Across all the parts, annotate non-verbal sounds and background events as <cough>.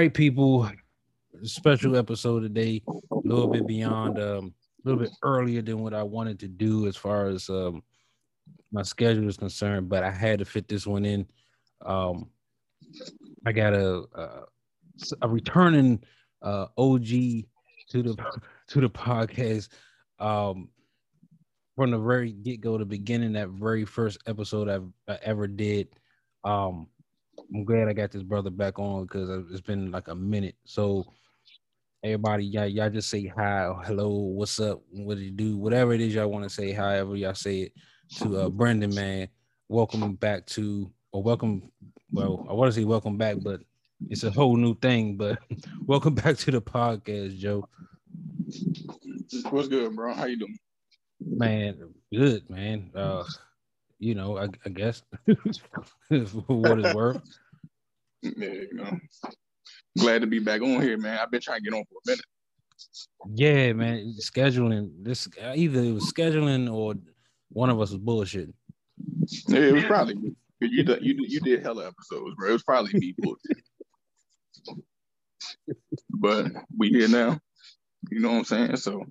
right, people. Special episode today, a little bit beyond, um, a little bit earlier than what I wanted to do as far as um, my schedule is concerned, but I had to fit this one in. Um, I got a a, a returning uh, OG to the to the podcast um, from the very get go, the beginning, that very first episode I've, I ever did. Um, I'm glad I got this brother back on because it's been like a minute. So everybody, y'all, y'all just say hi, hello, what's up, what do you do, whatever it is y'all want to say, however y'all say it to uh Brendan, man. Welcome back to or welcome. Well, I want to say welcome back, but it's a whole new thing. But <laughs> welcome back to the podcast, Joe. What's good, bro? How you doing? Man, good, man. Uh, you know, I, I guess <laughs> what it's worth. Yeah, you know. Glad to be back on here, man. I've been trying to get on for a minute. Yeah, man. Scheduling this either it was scheduling or one of us was bullshitting. Yeah, it was probably me. You did, you did, you did hella episodes, bro. It was probably me bullshit. but we here now. You know what I'm saying? So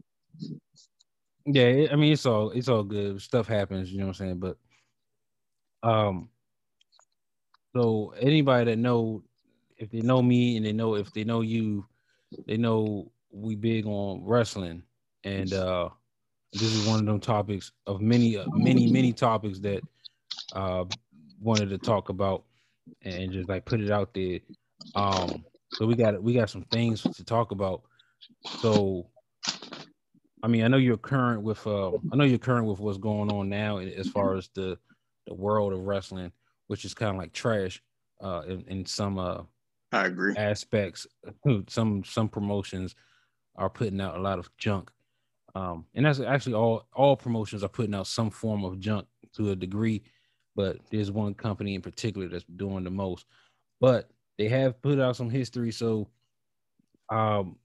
Yeah, I mean it's all it's all good. Stuff happens, you know what I'm saying? But um so anybody that know if they know me and they know if they know you, they know we big on wrestling. And uh this is one of them topics of many many many topics that uh wanted to talk about and just like put it out there. Um so we got we got some things to talk about. So I mean, I know you're current with uh I know you're current with what's going on now as far as the the world of wrestling, which is kind of like trash uh in, in some uh I agree. aspects. <laughs> Some some promotions are putting out a lot of junk. Um, and that's actually all all promotions are putting out some form of junk to a degree, but there's one company in particular that's doing the most. But they have put out some history, so um,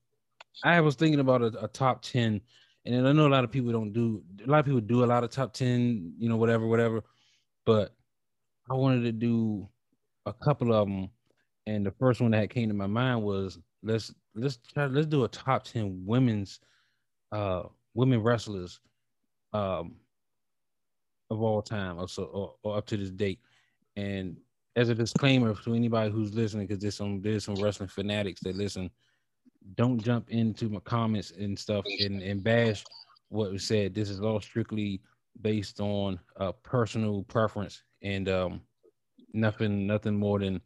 I was thinking about a, a top ten, and then I know a lot of people don't do a lot of people do a lot of top ten, you know, whatever, whatever. But I wanted to do a couple of them, and the first one that came to my mind was let's let's try let's do a top ten women's uh women wrestlers um of all time or so or, or up to this date. And as a disclaimer to anybody who's listening, because there's some there's some wrestling fanatics that listen, don't jump into my comments and stuff and, and bash what was said. This is all strictly based on uh personal preference and um nothing nothing more than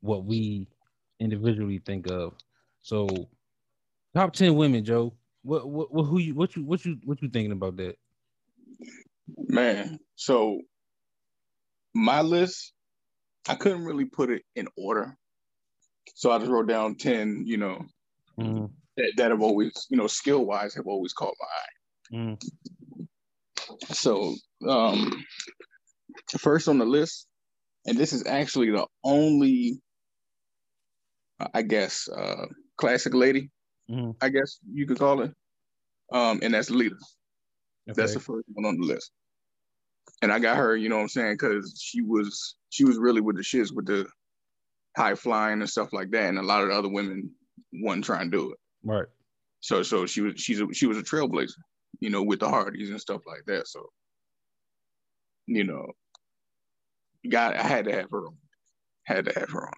what we individually think of. So top 10 women, Joe. What what, what who you what you what you what you thinking about that? Man, so my list, I couldn't really put it in order. So I just wrote down 10, you know, Mhm. that, that have always, you know, skill wise have always caught my eye. Mm. So um first on the list, and this is actually the only I guess uh classic lady, Mhm. I guess you could call it. Um, and that's Lita. That's the first one on the list. And I got her, you know what I'm saying, because she was she was really with the shits with the high flying and stuff like that. And a lot of the other women wasn't trying to do it. right. So so she was she's a, she was a trailblazer, you know, with the Hardys and stuff like that. So you know, got I had to have her on. Had to have her on.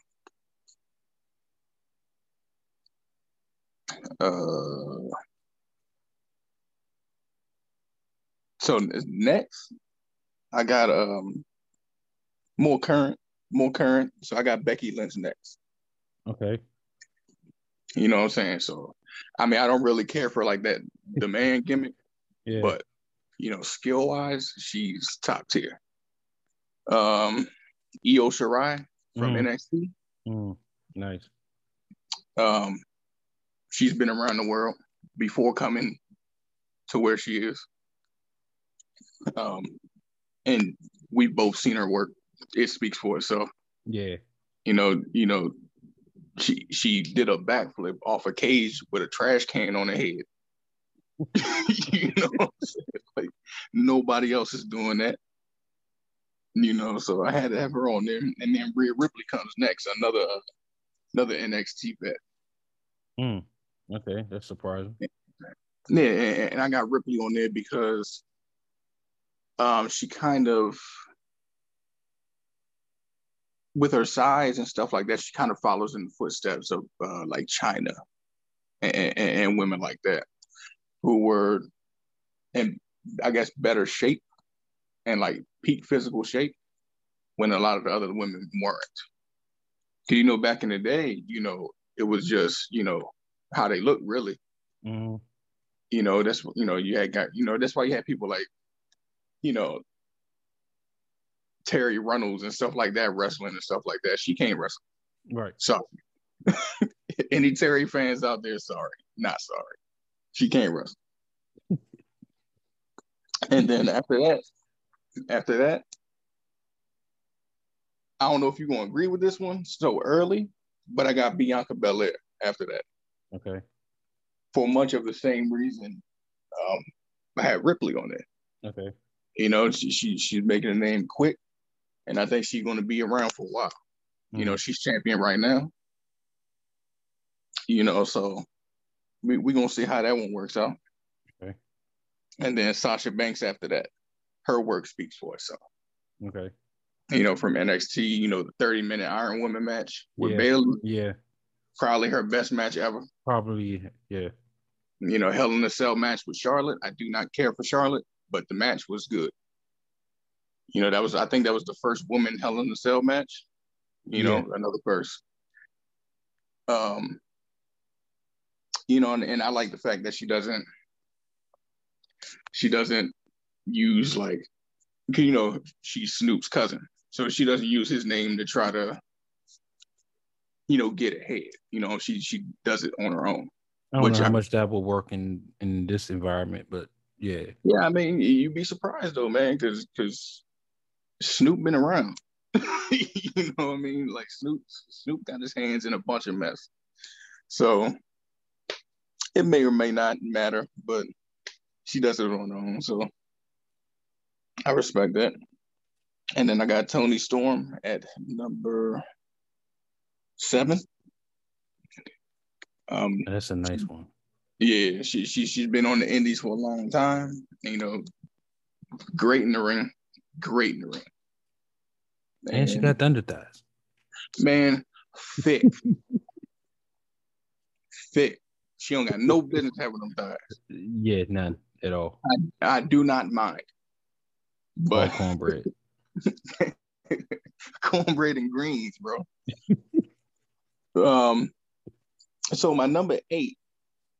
Uh so next I got um more current, more current. So I got Becky Lynch next. Okay. You know what I'm saying? So I mean I don't really care for like that the man gimmick, Yeah. but you know, skill wise, she's top tier. Um Io Shirai from Mm. NXT. Mm. Nice. Um she's been around the world before coming to where she is. Um and we've both seen her work. It speaks for itself. Yeah. You know, you know, she she did a backflip off a cage with a trash can on her head. <laughs> you know what I'm saying? Like nobody else is doing that. You know, so I had to have her on there, and then Rhea Ripley comes next, another uh, another NXT vet. Hmm. Okay, that's surprising. Yeah, and I got Ripley on there because um, she kind of with her size and stuff like that, she kind of follows in the footsteps of uh, like Chyna and, and, and, women like that who were in, I guess, better shape and like peak physical shape when a lot of the other women weren't. Cause you know, back in the day, you know, it was just you know how they look really. Mm-hmm. You know, that's you know you had got you know that's why you had people like, you know, Terri Runnels and stuff like that wrestling and stuff like that. She can't wrestle. Right. So <laughs> any Terri fans out there, sorry, not sorry. She can't wrestle. and then after that, after that, I don't know if you're gonna agree with this one so early, but I got Bianca Belair after that. Okay. For much of the same reason, um, I had Ripley on there. Okay. You know, she, she she's making a name quick and I think she's going to be around for a while. Mm-hmm. You know, mm. she's champion right now. You know, so we're we going to see how that one works out. Okay. And then Sasha Banks after that. Her work speaks for itself. Okay. You know, from NXT, you know, the 30 minute Iron Woman match with yeah. Bayley. Yeah. Probably her best match ever. Probably, yeah. You know, Hell in a Cell match with Charlotte. I do not care for Charlotte, but the match was good. You know, that was I think that was the first woman Hell in a Cell match. You yeah. know, another first. Um, you know, and, and I like the fact that she doesn't she doesn't use like you know, she's Snoop's cousin. So she doesn't use his name to try to, you know, get ahead. You know, she she does it on her own. I don't know how I, much that will work in in this environment, but yeah. Yeah, I mean, you'd be surprised though, man, because because Snoop been around. <laughs> you know what I mean? Like Snoop, Snoop got his hands in a bunch of mess. So it may or may not matter, but she does it on her own. So I respect that. And then I got Toni Storm at number seven. Um, That's a nice one. Yeah, she she she's been on the Indies for a long time. You know, great in the ring great in the ring. Man, and she got thunder thighs. Man, thick. <laughs> thick. She don't got no business having them thighs. Yeah, none at all. I, I do not mind. But cornbread. <laughs> cornbread and greens, bro. um so my number eight,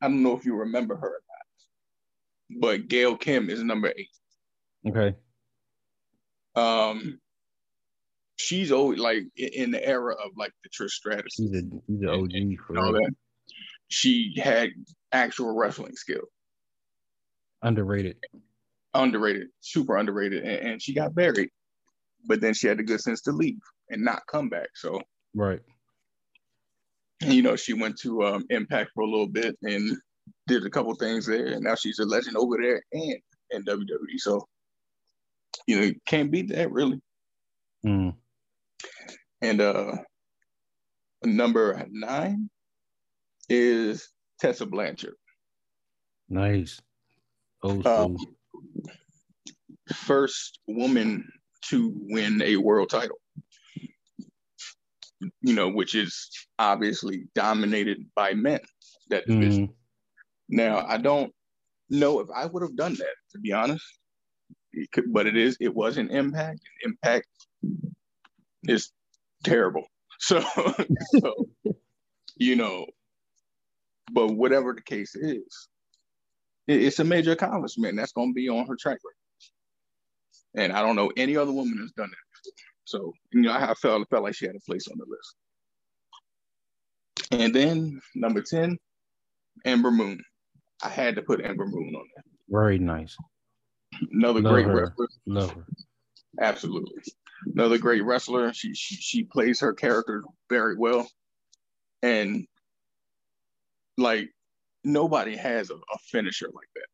I don't know if you remember her or not, but Gail Kim is number eight. Okay. Um, she's always like in the era of like the Trish Stratus. She's a, she's an OG and, for all that. She had actual wrestling skill. Underrated. Underrated, super underrated, and, and she got buried. But then she had the good sense to leave and not come back. So right. You know, she went to um, Impact for a little bit and did a couple things there, and now she's a legend over there and in WWE. So you know, can't beat that really. Mm. And uh number nine is Tessa Blanchard. Nice. Um, first woman to win a world title. You know, which is obviously dominated by men. That division. Mm. Now, I don't know if I would have done that, to be honest it could, but it is it was an impact. Impact is terrible. <laughs> So, so you know, but whatever the case is, it's a major accomplishment. That's going to be on her track record. And I don't know any other woman that's done that. So you know, I, felt felt like she had a place on the list. And then number ten, Ember Moon. I had to put Ember Moon on there. Very nice. Another Love great her. wrestler. Love her. Absolutely. Another great wrestler. She, she she plays her character very well. And like nobody has a, a finisher like that.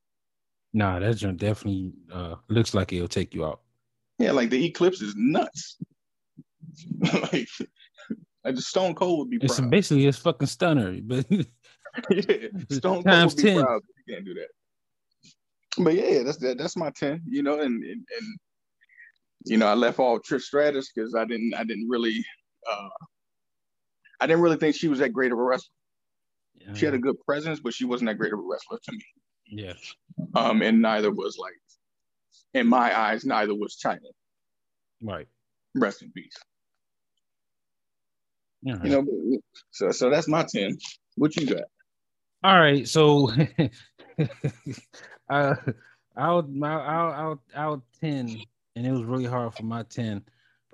Nah, that joint definitely uh, looks like it'll take you out. Yeah, like the eclipse is nuts. <laughs> like, like the Stone Cold would be It's proud. basically it's fucking stunner, but <laughs> yeah, Stone Cold Times would be 10. proud. You can't do that. But yeah, that's that, that's my ten. You know, and and, and you know, I left all Trish Stratus because I didn't I didn't really uh I didn't really think she was that great of a wrestler. She had a good presence, but she wasn't that great of a wrestler to me. yeah. Um, and neither was like, in my eyes, neither was Chyna. Right. Rest in peace. Yeah. You know, so so that's my ten. What you got? All right, so <laughs> uh, I'll my I'll I'll I'll ten, and it was really hard for my ten,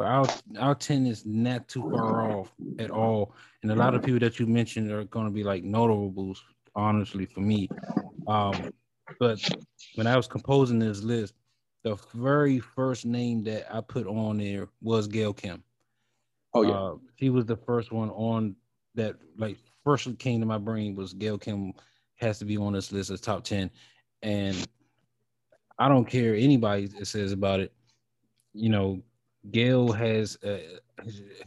but our our ten is not too far off at all, and a lot of people that you mentioned are going to be like notables, honestly, for me. Um, but when I was composing this list, the very first name that I put on there was Gail Kim. Oh yeah, Uh, she was the first one on that. Like first came to my brain was Gail Kim has to be on this list as top ten, and I don't care anybody that says about it. You know, Gail has a,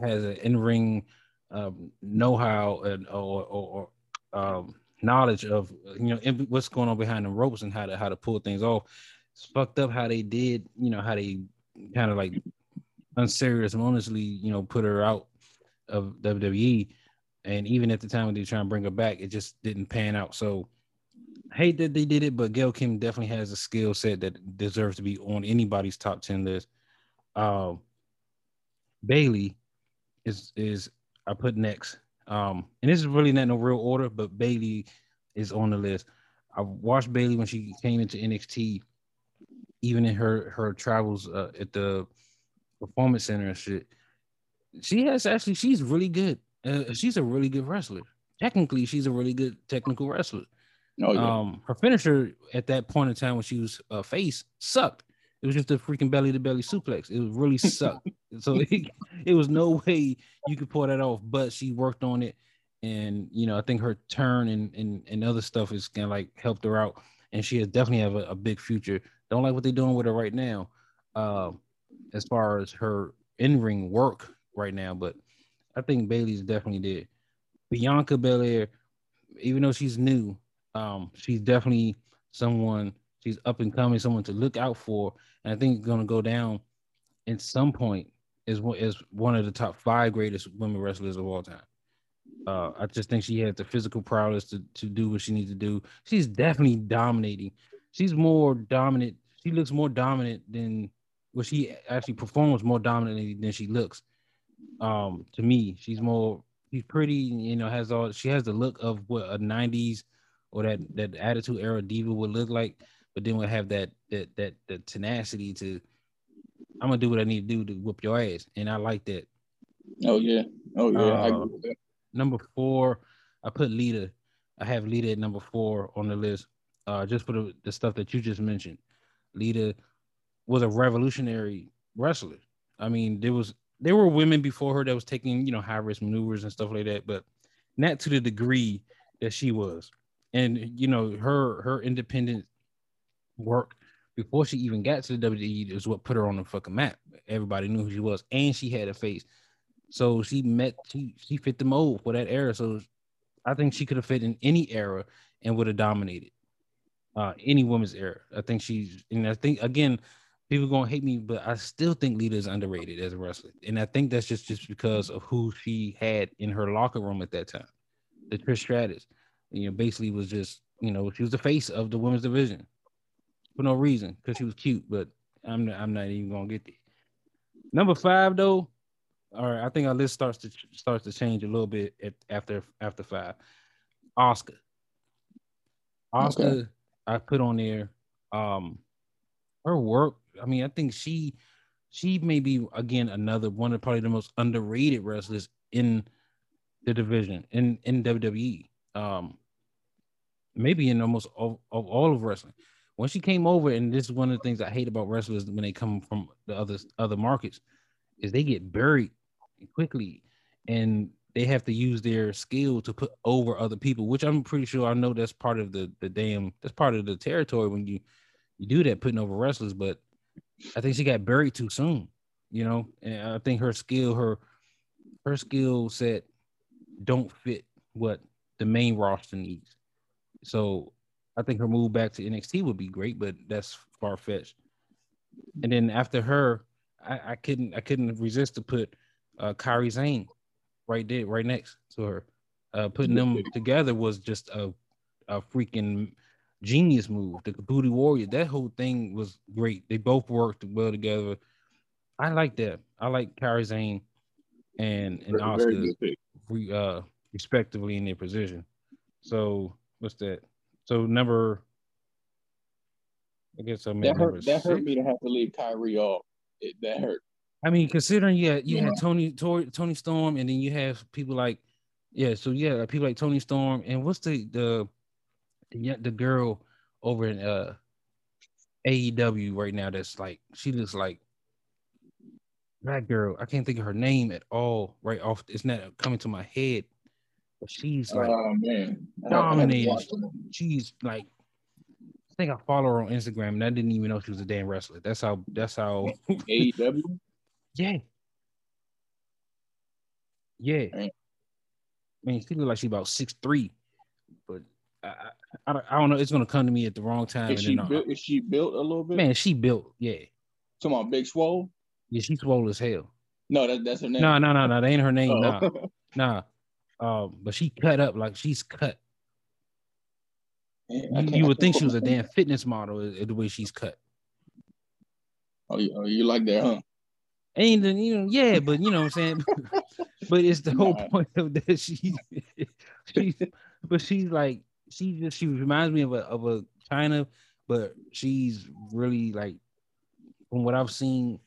has an in ring um, know how and or, or, or um, knowledge of you know what's going on behind the ropes and how to how to pull things off. It's fucked up how they did. You know how they kind of like unceremoniously, you know, put her out of WWE. And even at the time when they try and bring her back, it just didn't pan out. So hate that they did it, but Gail Kim definitely has a skill set that deserves to be on anybody's top 10 list. Um Bayley is is I put next. Um, and this is really not in no real order, but Bayley is on the list. I watched Bayley when she came into NXT, even in her her travels uh, at the performance center and shit. She has actually she's really good. Uh, she's a really good wrestler. Technically, she's a really good technical wrestler. oh yeah. Um, her finisher at that point in time when she was uh, face sucked. It was just a freaking belly to belly suplex. It really <laughs> sucked. so <laughs> it, it was no way you could pull that off. But she worked on it, and you know I think her turn and and, and other stuff is kind of like helped her out, and she has definitely have a, a big future. Don't like what they're doing with her right now, um, as far as her in ring work right now. But I think Bayley's definitely there. Bianca Belair, even though she's new, um, she's definitely someone she's up and coming, someone to look out for, and I think it's gonna go down at some point is one one of the top five greatest women wrestlers of all time. Uh, I just think she has the physical prowess to, to do what she needs to do. She's definitely dominating. She's more dominant. She looks more dominant than well, she actually performs more dominantly than she looks. Um, to me, she's more she's pretty, you know, has all she has the look of what a 90s or that that attitude era diva would look like, but then would have that that that the tenacity to I'm gonna do what I need to do to whoop your ass. And I like that. Oh yeah. Oh yeah. I Uh, agree with that. Number four, I put Lita. I have Lita at number four on the list. Uh, just for the, the stuff that you just mentioned. Lita was a revolutionary wrestler. I mean, there was there were women before her that was taking, you know, high risk maneuvers and stuff like that, but not to the degree that she was. And you know, her her independent work before she even got to the WWE is what put her on the fucking map. Everybody knew who she was, and she had a face. So she met she she fit the mold for that era. So I think she could have fit in any era and would have dominated uh any woman's era. I think she's and I think again, people gonna hate me, but I still think Lita is underrated as a wrestler. And I think that's just just because of who she had in her locker room at that time. The Trish Stratus, you know, basically was just, you know, she was the face of the women's division for no reason, because she was cute, but I'm not, I'm not even gonna get there. Number five though, all right, I think our list starts to starts to change a little bit at, after after five. Asuka. Asuka, Okay. I put on there. Um, her work. I mean, I think she she may be again another one of probably the most underrated wrestlers in the division in in WWE. Um, maybe in almost all, of all of wrestling. When she came over, and this is one of the things I hate about wrestlers when they come from the other other markets, is they get buried quickly, and they have to use their skill to put over other people. Which I'm pretty sure I know that's part of the the damn that's part of the territory when you you do that putting over wrestlers, but I think she got buried too soon, you know. And I think her skill, her her skill set don't fit what the main roster needs. So I think her move back to NXT would be great, but that's far fetched. And then after her, I, I, couldn't I couldn't resist to put uh Kairi Sane right there, right next to her. Uh, putting them together was just a a freaking genius move. The Booty Warrior, that whole thing was great. They both worked well together. I like that. I like Kairi Sane and and Asuka, re, uh, respectively in their position. So what's that? So number, I guess I mean that hurt. That hurt me to have to leave Kairi off. It, that hurt. I mean, considering yeah, you yeah. had Toni Toni Storm, and then you have people like yeah, so yeah, like people like Toni Storm, and what's the the the, the girl over in uh AEW right now that's like she looks like that girl. I can't think of her name at all right off. It's not coming to my head. She's like oh, man. dominating. She's like I think I follow her on Instagram and I didn't even know she was a damn wrestler. That's how that's how AEW. <laughs> yeah. Yeah. Man. I mean, she look like she's about six three, but I, I, I, don't know. It's gonna come to me at the wrong time. Is she, uh, built, is she built a little bit? Man, she built. Yeah. Come on, Big Swole. Yeah, she's swole as hell. No, that, that's her name. No, no, no, no. That ain't her name. Oh. Nah, <laughs> nah. Um, but she cut up like she's cut. Man, you, you would think she was a damn fitness model the way she's cut. Oh, you, oh, you like that, huh? And you know, yeah, but you know what I'm saying. <laughs> but it's the whole point of that <laughs> she, she, but she's like she just she reminds me of a of a Chyna, but she's really like from what I've seen.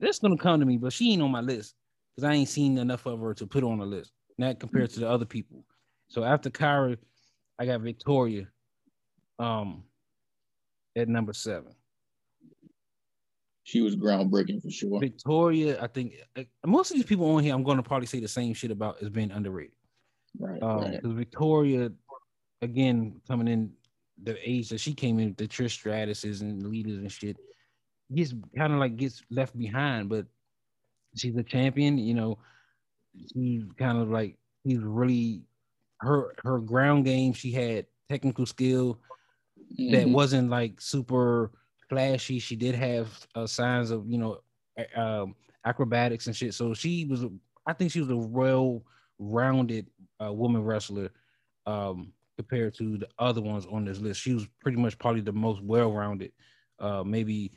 That's gonna come to me, but she ain't on my list because I ain't seen enough of her to put on a list. Not compared to the other people. So after Kairi, I got Victoria, um, at number seven. She was groundbreaking for sure. Victoria, I think most of these people on here, I'm going to probably say the same shit about as being underrated. Right. Because um, right. Victoria, again, coming in the age that she came in, the Trish Stratuses and Litas and shit, gets kind of like gets left behind. But she's a champion, you know. She's kind of like she's really her her ground game. She had technical skill mm-hmm. that wasn't like super flashy. She did have uh, signs of you know um, acrobatics and shit. So she was, I think she was a well-rounded uh, woman wrestler um, compared to the other ones on this list. She was pretty much probably the most well-rounded. Uh, maybe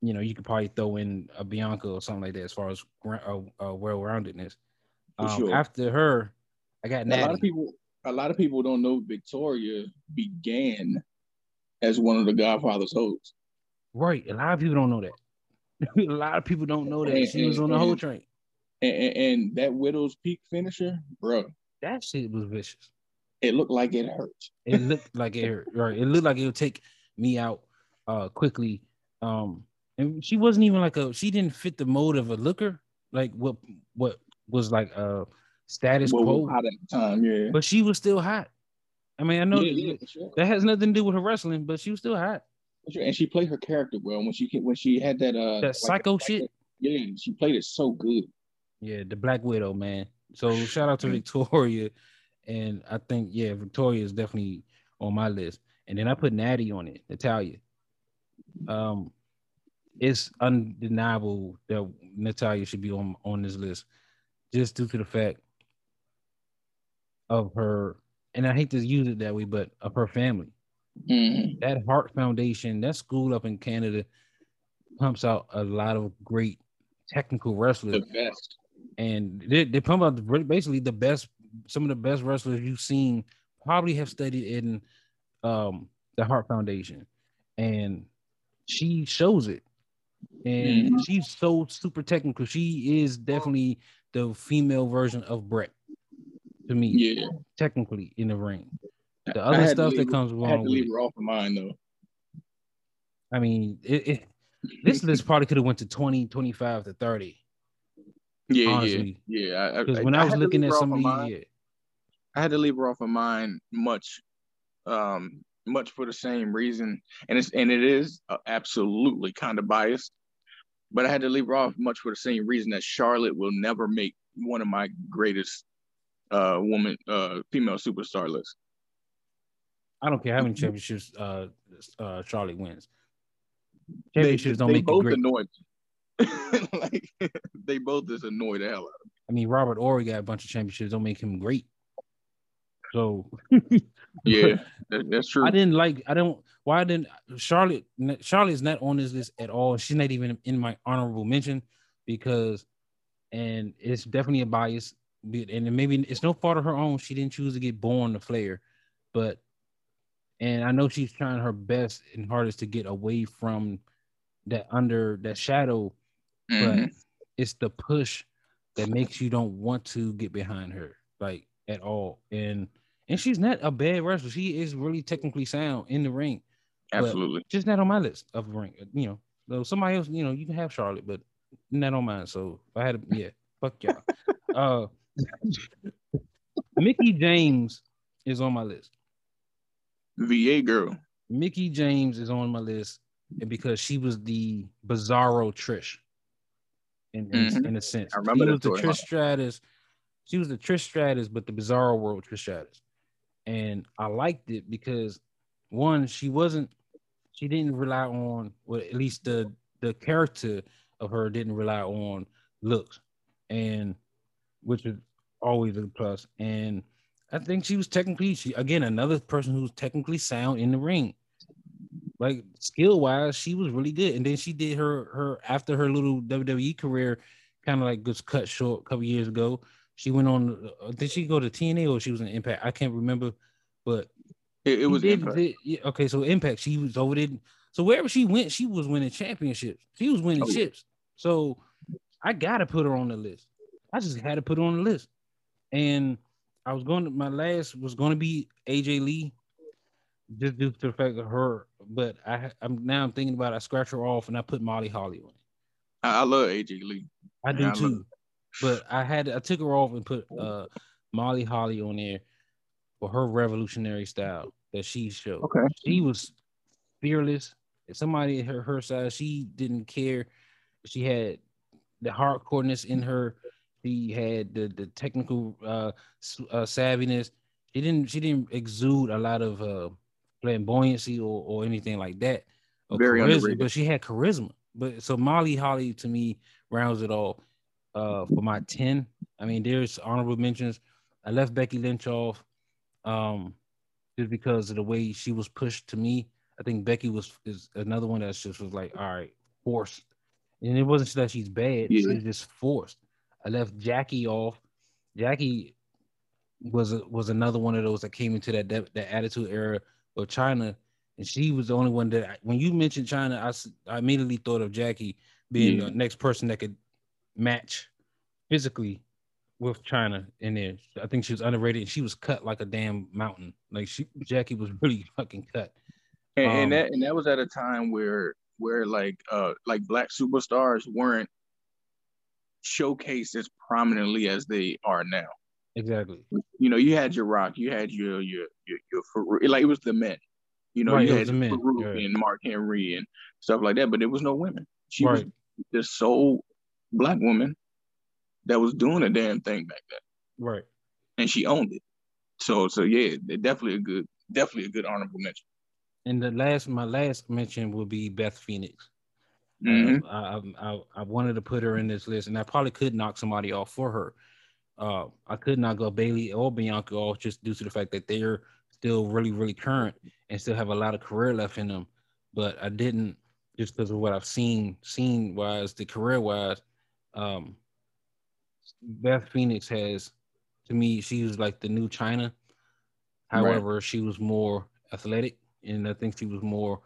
you know you could probably throw in a Bianca or something like that as far as uh, uh, well-roundedness. Um, sure. After her, I got Natty. A lot of people. A lot of people don't know Victoria began as one of the Godfather's hosts. Right. A lot of people don't know that. <laughs> a lot of people don't know that and, she was on the whole train. And, and, that Widow's Peak finisher, bro. That shit was vicious. It looked like it hurt. it looked like it hurt. Right. It looked like it would take me out uh quickly. Um, and she wasn't even like a she didn't fit the mode of a looker, like what what was like a status well, quo at the time, yeah. But she was still hot. I mean, I know yeah, yeah, sure. that has nothing to do with her wrestling, but she was still hot and she played her character well when she when she had that uh that psycho like, shit. Yeah, she played it so good. Yeah, the Black Widow, man. So shout out to <laughs> Victoria, and I think yeah, Victoria is definitely on my list. And then I put Natty on it, Natalya. Um, it's undeniable that Natalya should be on on this list, just due to the fact of her. And I hate to use it that way, but of her family. Mm-hmm. That Hart Foundation, that school up in Canada, pumps out a lot of great technical wrestlers. The best. And they, they pump out the, basically the best, some of the best wrestlers you've seen probably have studied in um, the Hart Foundation. And she shows it. And mm-hmm. she's so super technical. She is definitely the female version of Bret to me. Yeah. Technically in the ring. The other stuff that comes along. I had to leave her off of mine though. I mean, it, it this list probably could have went to 20, 25 to 30. Yeah, honestly. yeah, yeah. Because when I, I was looking at some of these, yeah. I had to leave her off of mine much um much for the same reason, and it's and it is uh, absolutely kind of biased. But I had to leave her off much for the same reason that Charlotte will never make one of my greatest uh woman uh female superstar list. I don't care how many championships uh, uh Charlotte wins. Championships they, don't they make both great. annoyed. <laughs> like <laughs> they both just annoy the hell out of me. I mean, Robert Horry got a bunch of championships, don't make him great. So <laughs> yeah, that, that's true. I didn't like. I don't. Why didn't Charlotte? Charlotte's not on this list at all. She's not even in my honorable mention because, and it's definitely a bias. And maybe it's no fault of her own. She didn't choose to get born a Flair, but and I know she's trying her best and hardest to get away from that under that shadow, mm-hmm. but it's the push that makes you don't want to get behind her like at all. And and she's not a bad wrestler. She is really technically sound in the ring. Absolutely. Just not on my list of ring. You know, so somebody else, you know, you can have Charlotte, but not on mine. So if I had to, yeah, fuck y'all. <laughs> uh Mickie James is on my list. VA girl. Mickie James is on my list because she was the bizarro Trish. In, in, mm-hmm. in a sense. I remember she was the Trish Stratus. She was the Trish Stratus, but the bizarro world Trish Stratus and I liked it because one, she wasn't, she didn't rely on, well, at least the the character of her didn't rely on looks, and which is always a plus. And I think she was technically, she again another person who's technically sound in the ring. Like skill wise, she was really good. And then she did her her after her little WWE career, kind of like was cut short a couple years ago. She went on. Uh, did she go to TNA or she was in Impact? I can't remember, but it, it was did, Impact. Did, yeah, okay, so Impact. She was over there. So wherever she went, she was winning championships. She was winning oh, chips. So I gotta put her on the list. I just had to put her on the list. And I was going to my last was going to be AJ Lee, just due to the fact of her. But I I'm now I'm thinking about it, I scratch her off and I put Molly Holly on it. I, I love AJ Lee. I do too. But I had I took her off and put uh Molly Holly on there for her revolutionary style that she showed. Okay. She was fearless. If somebody her, her size, she didn't care. She had the hardcoreness in her. She had the the technical uh, uh, savviness. She didn't she didn't exude a lot of uh, flamboyancy or, or anything like that. Very charisma, underrated. But she had charisma. But so Molly Holly to me rounds it all uh, for my 10. I mean, there's honorable mentions. I left Becky Lynch off um, just because of the way she was pushed to me. I think Becky was is another one that just was like, all right, forced. And it wasn't that she's bad, yeah. she was just forced. I left Jackie off. Jackie was was another one of those that came into that that attitude era of Chyna, and she was the only one that when you mentioned Chyna, I, I immediately thought of Jackie being yeah. the next person that could match physically with Chyna in there. I think she was underrated. and She was cut like a damn mountain. Like she Jackie was <laughs> really fucking cut. And, um, and that and that was at a time where where like uh like black superstars weren't showcased as prominently as they are now. Exactly. You know, you had your Rock, you had your your your, your like it was the men. You know, right, you had Farouk right. and Mark Henry and stuff like that, but there was no women. She right. was the sole black woman that was doing a damn thing back then. Right. And she owned it. So so yeah, definitely a good, definitely a good honorable mention. And the last, my last mention will be Beth Phoenix. Mm-hmm. Uh, I, I, I wanted to put her in this list, and I probably could knock somebody off for her. Uh, I could not go Bayley or Bianca off just due to the fact that they're still really, really current and still have a lot of career left in them. But I didn't just because of what I've seen, seen wise, the career wise. Um, Beth Phoenix has, to me, she was like the new Chyna. However, right. she was more athletic, and I think she was more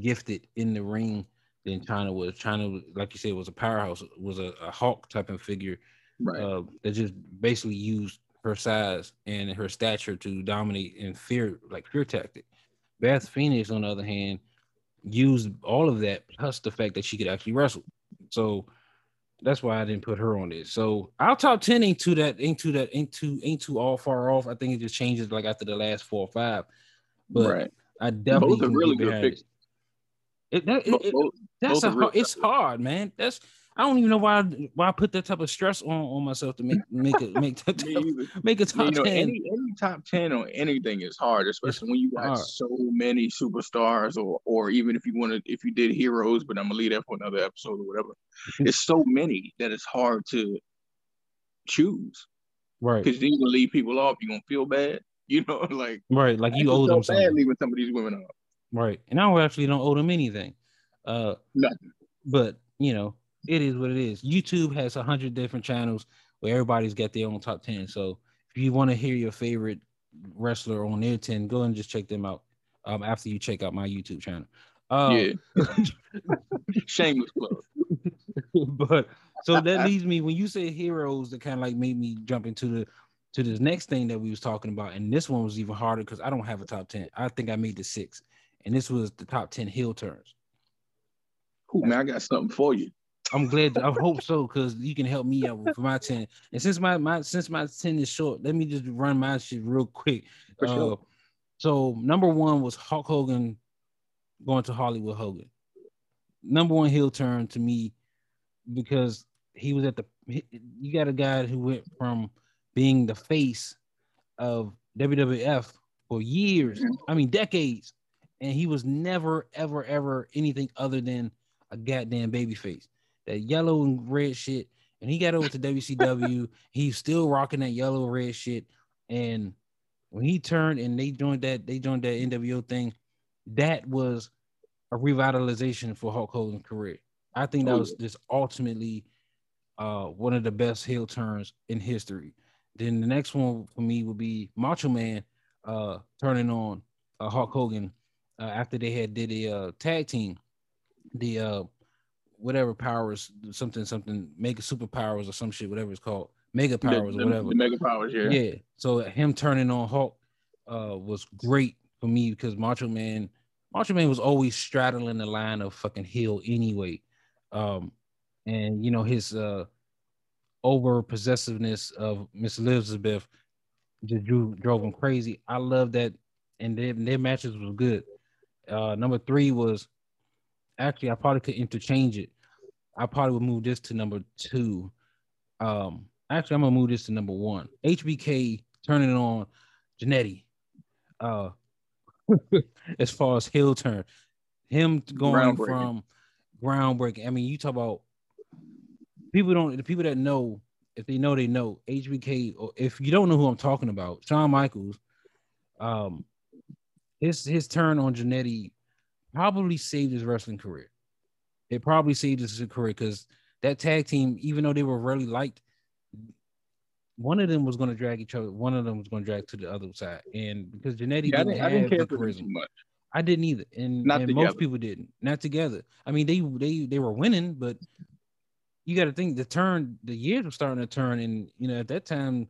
gifted in the ring than Chyna was. Chyna, like you said, was a powerhouse, was a, a Hulk type of figure right. uh, that just basically used her size and her stature to dominate and fear, like fear tactic. Beth Phoenix, on the other hand, used all of that plus the fact that she could actually wrestle. So that's why I didn't put her on this. So our top 10 ain't too that ain't too that ain't too ain't too all far off. I think it just changes like after the last four or five. But right. I definitely both are really good picks. It, that, it, it, that's a hard, it's hard, man. That's I don't even know why why I put that type of stress on, on myself to make make it make <laughs> make a top you know, ten. Any, any top ten on anything is hard, especially it's when you got hard. so many superstars, or or even if you want to if you did heroes, but I'm gonna leave that for another episode or whatever. <laughs> it's so many that it's hard to choose, right? Because then you gonna leave people off, you're gonna feel bad, <laughs> you know, like right, like you owe them something. Bad leaving some of these women off, right? And I actually don't owe them anything, uh, nothing. But you know, it is what it is. YouTube has a hundred different channels where everybody's got their own top ten. So if you want to hear your favorite wrestler on their ten, go and just check them out. Um, after you check out my YouTube channel. Uh, yeah. <laughs> Shameless plug. <laughs> but so that leads me when you say heroes, that kind of like made me jump into the to this next thing that we was talking about, and this one was even harder because I don't have a top ten. I think I made the six, and this was the top ten heel turns. Cool, man. I got something for you. I'm glad. I hope so because you can help me out with my ten. And since my my since my ten is short, let me just run my shit real quick. For uh, sure. So number one was Hulk Hogan going to Hollywood Hogan. Number one heel turn to me because he was at the. You got a guy who went from being the face of WWF for years. I mean decades, and he was never ever ever anything other than a goddamn baby face that yellow and red shit. And he got over to WCW. <laughs> He's still rocking that yellow red shit. And when he turned and they joined that, they joined that NWO thing. That was a revitalization for Hulk Hogan's career. I think that was just ultimately uh, one of the best heel turns in history. Then the next one for me would be Macho Man uh, turning on uh, Hulk Hogan uh, after they had did a uh, tag team, the uh, whatever powers, something, something, mega superpowers or some shit, whatever it's called, mega powers the, or whatever. The mega powers, yeah. Yeah. So him turning on Hulk uh, was great for me because Macho Man, Macho Man was always straddling the line of fucking heel anyway. Um, and you know his uh over possessiveness of Miss Elizabeth just drew, drove him crazy. I love that, and their, their matches was good. Uh, number three was actually I probably could interchange it. I probably would move this to number two. Um, actually, I'm gonna move this to number one. HBK turning on Jannetty. Uh, <laughs> as far as heel turn, him going from groundbreaking. I mean, you talk about people don't the people that know if they know they know HBK or if you don't know who I'm talking about, Shawn Michaels, um, his his turn on Jannetty probably saved his wrestling career. It probably saved his career because that tag team, even though they were really liked, one of them was going to drag each other. One of them was going to drag to the other side, and because Jannetty yeah, didn't, I didn't, have the charisma, much. I didn't either, and, and most people didn't. Not together. I mean, they they they were winning, but you got to think the turn, the years were starting to turn, and you know at that time,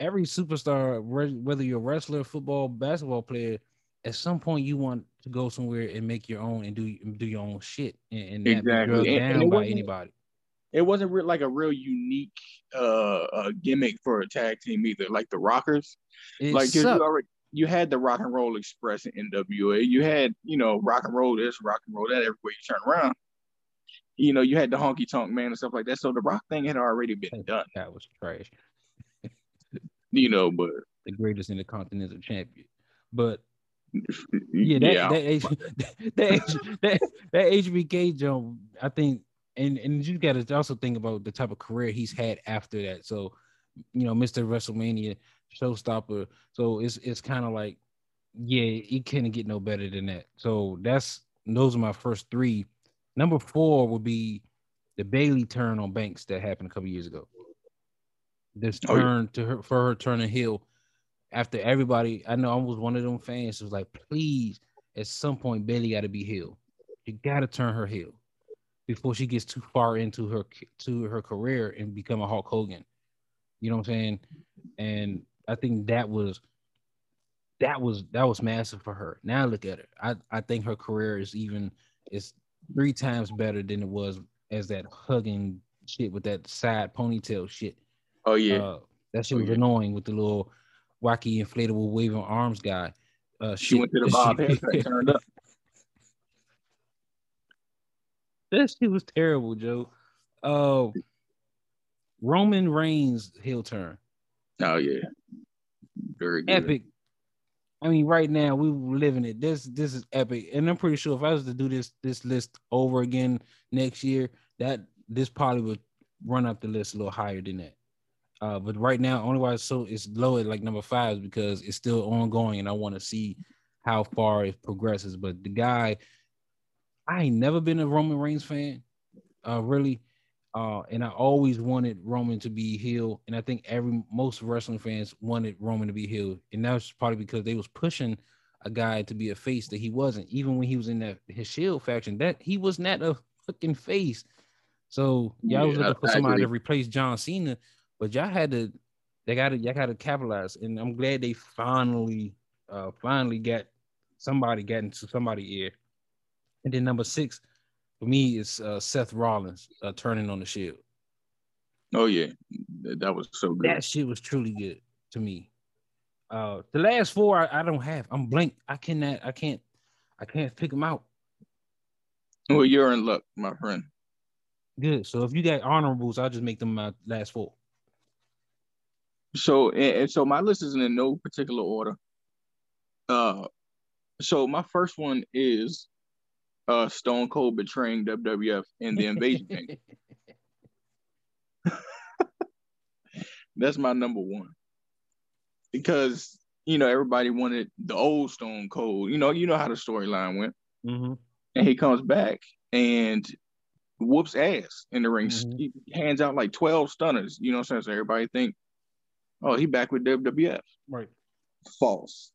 every superstar, whether you're a wrestler, football, basketball player, at some point you want to go somewhere and make your own and do do your own shit and, and exactly. not down by anybody. It wasn't re- like a real unique uh, uh, gimmick for a tag team either. Like the Rockers, it like you already you had the Rock and Roll Express in NWA. You had you know rock and roll this, rock and roll that. Everywhere you turn around, you know you had the Honky Tonk Man and stuff like that. So the Rock thing had already been done. That was trash. you know, but the greatest in the intercontinental champion. But yeah, that yeah. that, <laughs> that, that, that HBK jump, I think, and and you got to also think about the type of career he's had after that. So, you know, Mr. WrestleMania, showstopper. So it's it's kind of like, yeah, it can't get no better than that. So that's those are my first three. Number four would be the Bayley turn on Banks that happened a couple years ago. This turn oh, yeah. to her for her turning heel after everybody, I know I was one of them fans who was like, please, at some point, Bayley got to be healed. You got to turn her heel before she gets too far into her to her career and become a Hulk Hogan. You know what I'm saying? And I think that was that was that was massive for her. Now look at her. I I think her career is even is three times better than it was as that hugging shit with that side ponytail shit. Oh yeah. Uh, that shit oh, was yeah. annoying with the little wacky inflatable waving arms guy. Uh, She went to the <laughs> Bob haircut, turned up. <laughs> That shit was terrible, Joe. Uh, Roman Reigns heel turn. Oh yeah, very good. Epic. I mean, right now we are living it. This this is epic, and I'm pretty sure if I was to do this this list over again next year, that this probably would run up the list a little higher than that. Uh, but right now, only why it's so it's low at like number five is because it's still ongoing, and I want to see how far it progresses. But the guy, I ain't never been a Roman Reigns fan, uh, really, uh, and I always wanted Roman to be heel, and I think every most wrestling fans wanted Roman to be heel, and that was probably because they was pushing a guy to be a face that he wasn't, even when he was in that his Shield faction, that he was not a fucking face. So y'all was looking for somebody to replace John Cena, but y'all had to, they got to, y'all got to capitalize, and I'm glad they finally, uh, finally got somebody got into somebody ear. And then number six for me is uh, Seth Rollins uh, turning on the Shield. Oh yeah, that, was so good. That shit was truly good to me. Uh, the last four I, I don't have. I'm blank. I cannot. I can't. I can't pick them out. Well, you're in luck, my friend. Good. So if you got honorables, I'll just make them my last four. So and, and so my list isn't in no particular order. Uh, so my first one is uh Stone Cold betraying WWF in the Invasion Kingdom. <laughs> That's my number one. Because you know everybody wanted the old Stone Cold. You know, you know how the storyline went. hmm And he comes back and whoops ass in the ring. Mhm. He hands out like 12 stunners. You know what I'm saying? So everybody think, oh, he back with WWF. Right. False.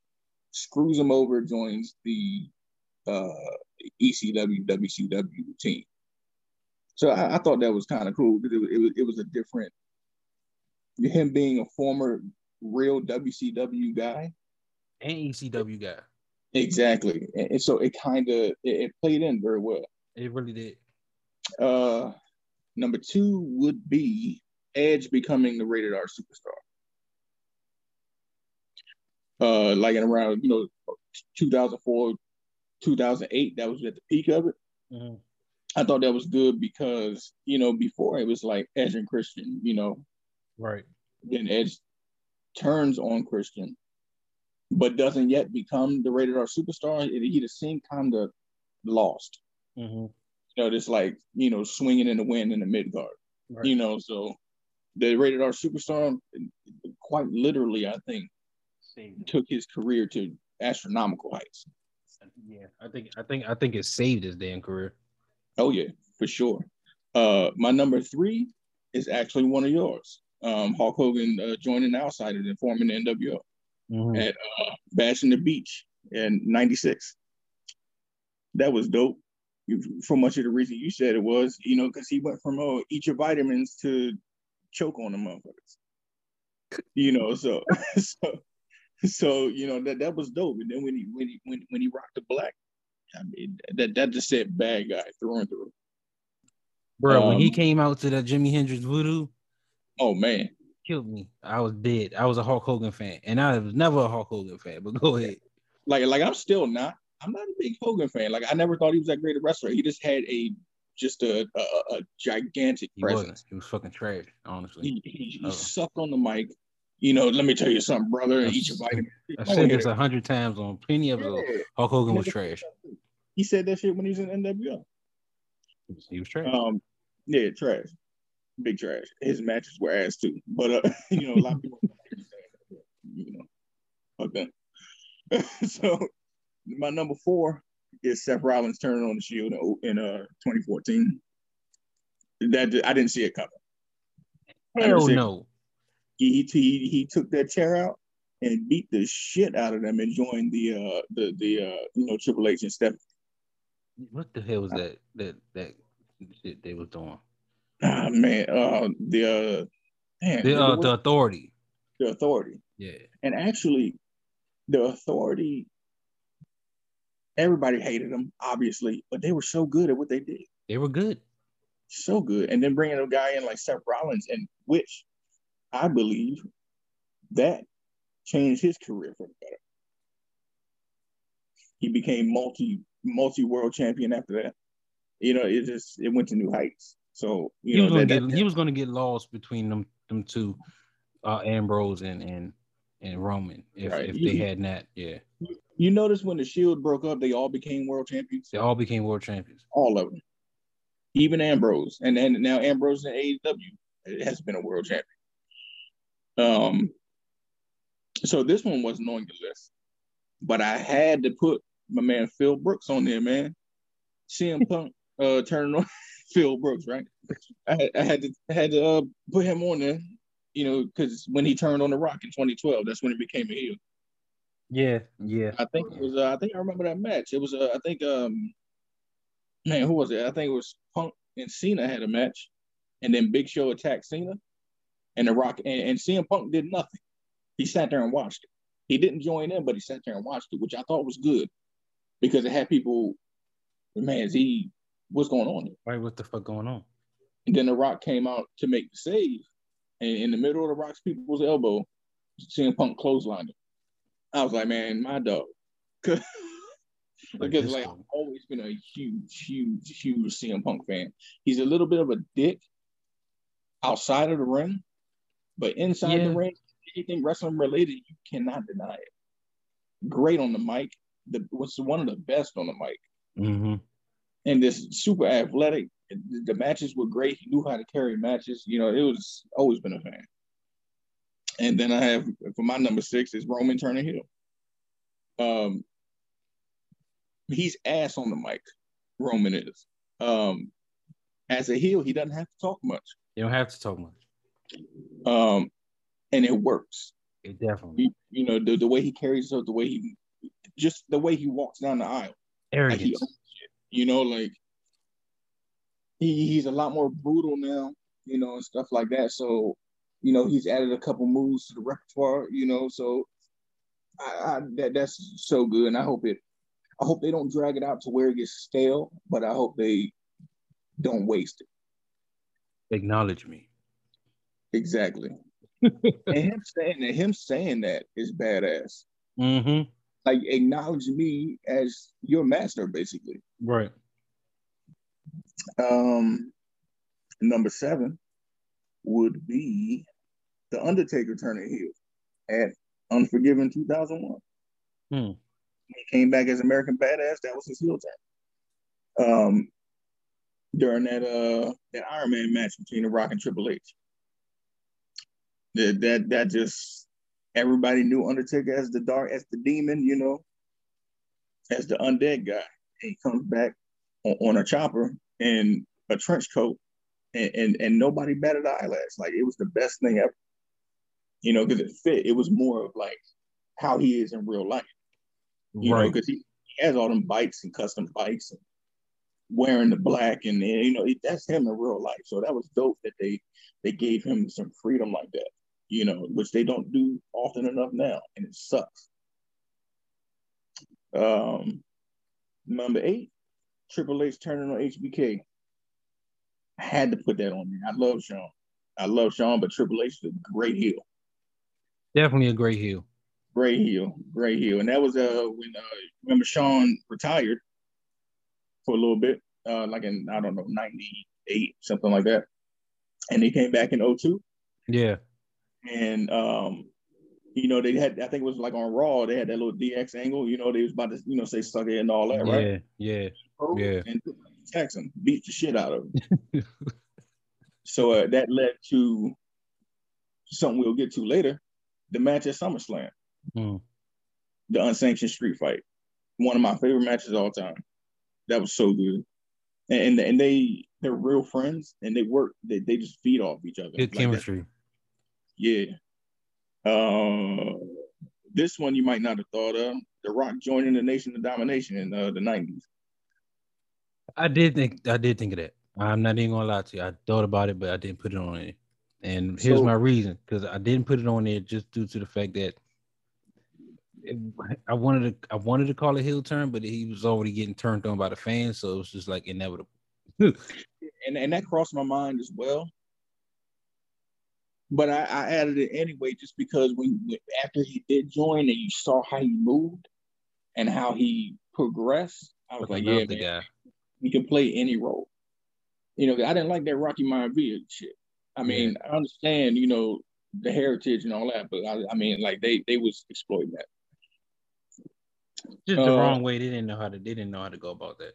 Screws him over, joins the uh, ECW, WCW team. So I, I thought that was kind of cool because it, was- it, was, it was a different, him being a former real WCW guy. And ECW guy. Exactly. And, and so it kind of, it, it played in very well. It really did. Uh, number two would be Edge becoming the rated R superstar. Uh, like in around you know 2004, 2008, that was at the peak of it. Mhm. I thought that was good because you know before it was like Edge and Christian, you know, Right. then Edge turns on Christian, but doesn't yet become the rated R superstar. It, he just seemed kind of lost. hmm You know, just like you know swinging in the wind in the mid guard. Right. you know so the rated r superstar quite literally i think. Took his career to astronomical heights. Yeah, I think I think I think it saved his damn career. oh yeah for sure. Uh my number three is actually one of yours. Um hulk hogan uh, joining outsiders and forming the nwo Mhm. at uh bash in the beach in 96 that was dope. For much of the reason you said it was you know because he went from oh eat your vitamins to choke on the motherfuckers. You know so <laughs> so <laughs> so you know that that was dope and then when he when he when, when he rocked the black i mean that that just said bad guy through and through Bro, when he Um, came out to that Jimi Hendrix voodoo, oh man killed me. I was dead. I was a Hulk Hogan fan, and I was never a Hulk Hogan fan. But go ahead. like like i'm still not i'm not a big hogan fan like i never thought he was that great a wrestler he just had a just a a, a gigantic He presence wasn't. He was fucking trash, honestly. he, he, he Oh. sucked on the mic. You know, let me tell you something, brother. Eat your vitamin. I said yeah, this a hundred times on plenty of episodes. Hulk Hogan was trash. He said that shit when he was in NWO. He was, trash. Um, yeah, trash, big trash. His matches were ass too, but uh, <laughs> you know, a lot of people, you know, fuck <laughs> so my number four is Seth Rollins turning on the Shield in, in uh 2014. That I didn't see it coming. Hell no. He he he took that chair out and beat the shit out of them and joined the uh the the uh you know Triple H and Steph. What the hell was that? That that shit they was doing. Ah man, uh the uh man, The uh, the, the authority. the authority. Yeah. And actually the authority everybody hated them, obviously, but they were so good at what they did. They were good. So good. And then bringing a guy in like Seth Rollins and which I believe that changed his career for the better. He became multi multi world champion after that. You know, it just it went to new heights. So you he know was gonna that, get that- he was gonna get lost between them them two, uh, Ambrose and and and Roman if Right. if they had not. Yeah, you notice when the Shield broke up, they all became world champions. they all became world champions. all of them, even Ambrose, and and now Ambrose in AEW has been a world champion. Um, so this one wasn't on your list, but I had to put my man Phil Brooks on there, man. CM <laughs> Punk uh turning on <laughs> Phil Brooks, right? I had, I had to I had to uh, put him on there, you know, because when he turned on the Rock in 2012, that's when he became a heel. Yeah, yeah. I think it was. Uh, I think I remember that match. It was. Uh, I think. Um, man, who was it? I think it was Punk and Cena had a match, and then Big Show attacked Cena, and the Rock and, and CM Punk did nothing. He sat there and watched it. He didn't join in, but he sat there and watched it, which I thought was good because it had people. Man, is he what's going on? Here? Right, what the fuck going on? And then the Rock came out to make the save, and in the middle of the Rock's people's elbow, CM Punk clotheslined him. I was like, man, my dog. <laughs> Because like. I've always been a huge, huge, huge CM Punk fan. He's a little bit of a dick outside of the ring, but inside Yeah. the ring, anything wrestling related, you cannot deny it. Great on the mic. The was one of the best on the mic, Mm-hmm. and this super athletic. The, the matches were great. He knew how to carry matches. You know, it was always been a fan. And then I have for my number six is Roman Turner Hill. Um, he's ass on the mic. Roman is. Um, as a heel, he doesn't have to talk much. You don't have to talk much. Um, and it works. It definitely You, you know, the, the way he carries himself, the way he just the way he walks down the aisle. Like he, you know, like he, he's a lot more brutal now, you know, and stuff like that. So, you know, he's added a couple moves to the repertoire, you know. So, I, I that that's so good, and I hope it. I hope they don't drag it out to where it gets stale, but I hope they don't waste it. Acknowledge me. Exactly. <laughs> and him saying that, him saying that is badass. Mm-hmm. Like acknowledge me as your master, basically. Right. Um, number seven would be the Undertaker turning heel at Unforgiven 2001. Hmm. He came back as American Badass. That was his heel turn. Um, during that uh that Iron Man match between The Rock and Triple H. That that that just everybody knew Undertaker as the dark as the demon, you know, as the undead guy. He comes back on, on a chopper in a trench coat, and, and and nobody batted an eyelash. Like it was the best thing ever. You know, because it fit. It was more of like how he is in real life. You know, right. because he, he has all them bikes and custom bikes and wearing the black and you know it, that's him in real life. So that was dope that they they gave him some freedom like that. You know, which they don't do often enough now, and it sucks. Um, number eight, Triple H turning on HBK. I had to put that on there. I love Shawn. I love Shawn, but Triple H is a great heel. Definitely a great heel. Great heel, great heel, and that was uh when uh remember Shawn retired for a little bit, uh like in I don't know '98 something like that, and he came back in 02 Yeah. And um you know they had I think it was like on Raw they had that little DX angle, you know they was about to you know say suck it and all that, right? Yeah. Yeah. Yeah. and Jackson beat the shit out of him. <laughs> so uh, that led to something we'll get to later, the match at SummerSlam. Hmm. the unsanctioned street fight. One of my favorite matches of all time. That was so good. And and, and they they're real friends and they work they, they just feed off each other. Good Like that. Yeah. Uh, this one you might not have thought of. The Rock joining the Nation of Domination in uh, the 90s. I did think I did think of that. I'm not even gonna lie to you. I thought about it, but I didn't put it on there. And here's So- my reason: because I didn't put it on there just due to the fact that it, I wanted to I wanted to call it heel turn, but he was already getting turned on by the fans, so it was just like inevitable. <laughs> And and that crossed my mind as well. But I, I added it anyway just because when after he did join and you saw how he moved and how he progressed, I was like, yeah, the man, guy. he can play any role. You know, I didn't like that Rocky Maivia shit. I mean, yeah. I understand, you know, the heritage and all that, but I, I mean, like they they was exploiting that. Just the uh, wrong way. They didn't know how to. They didn't know how to go about that.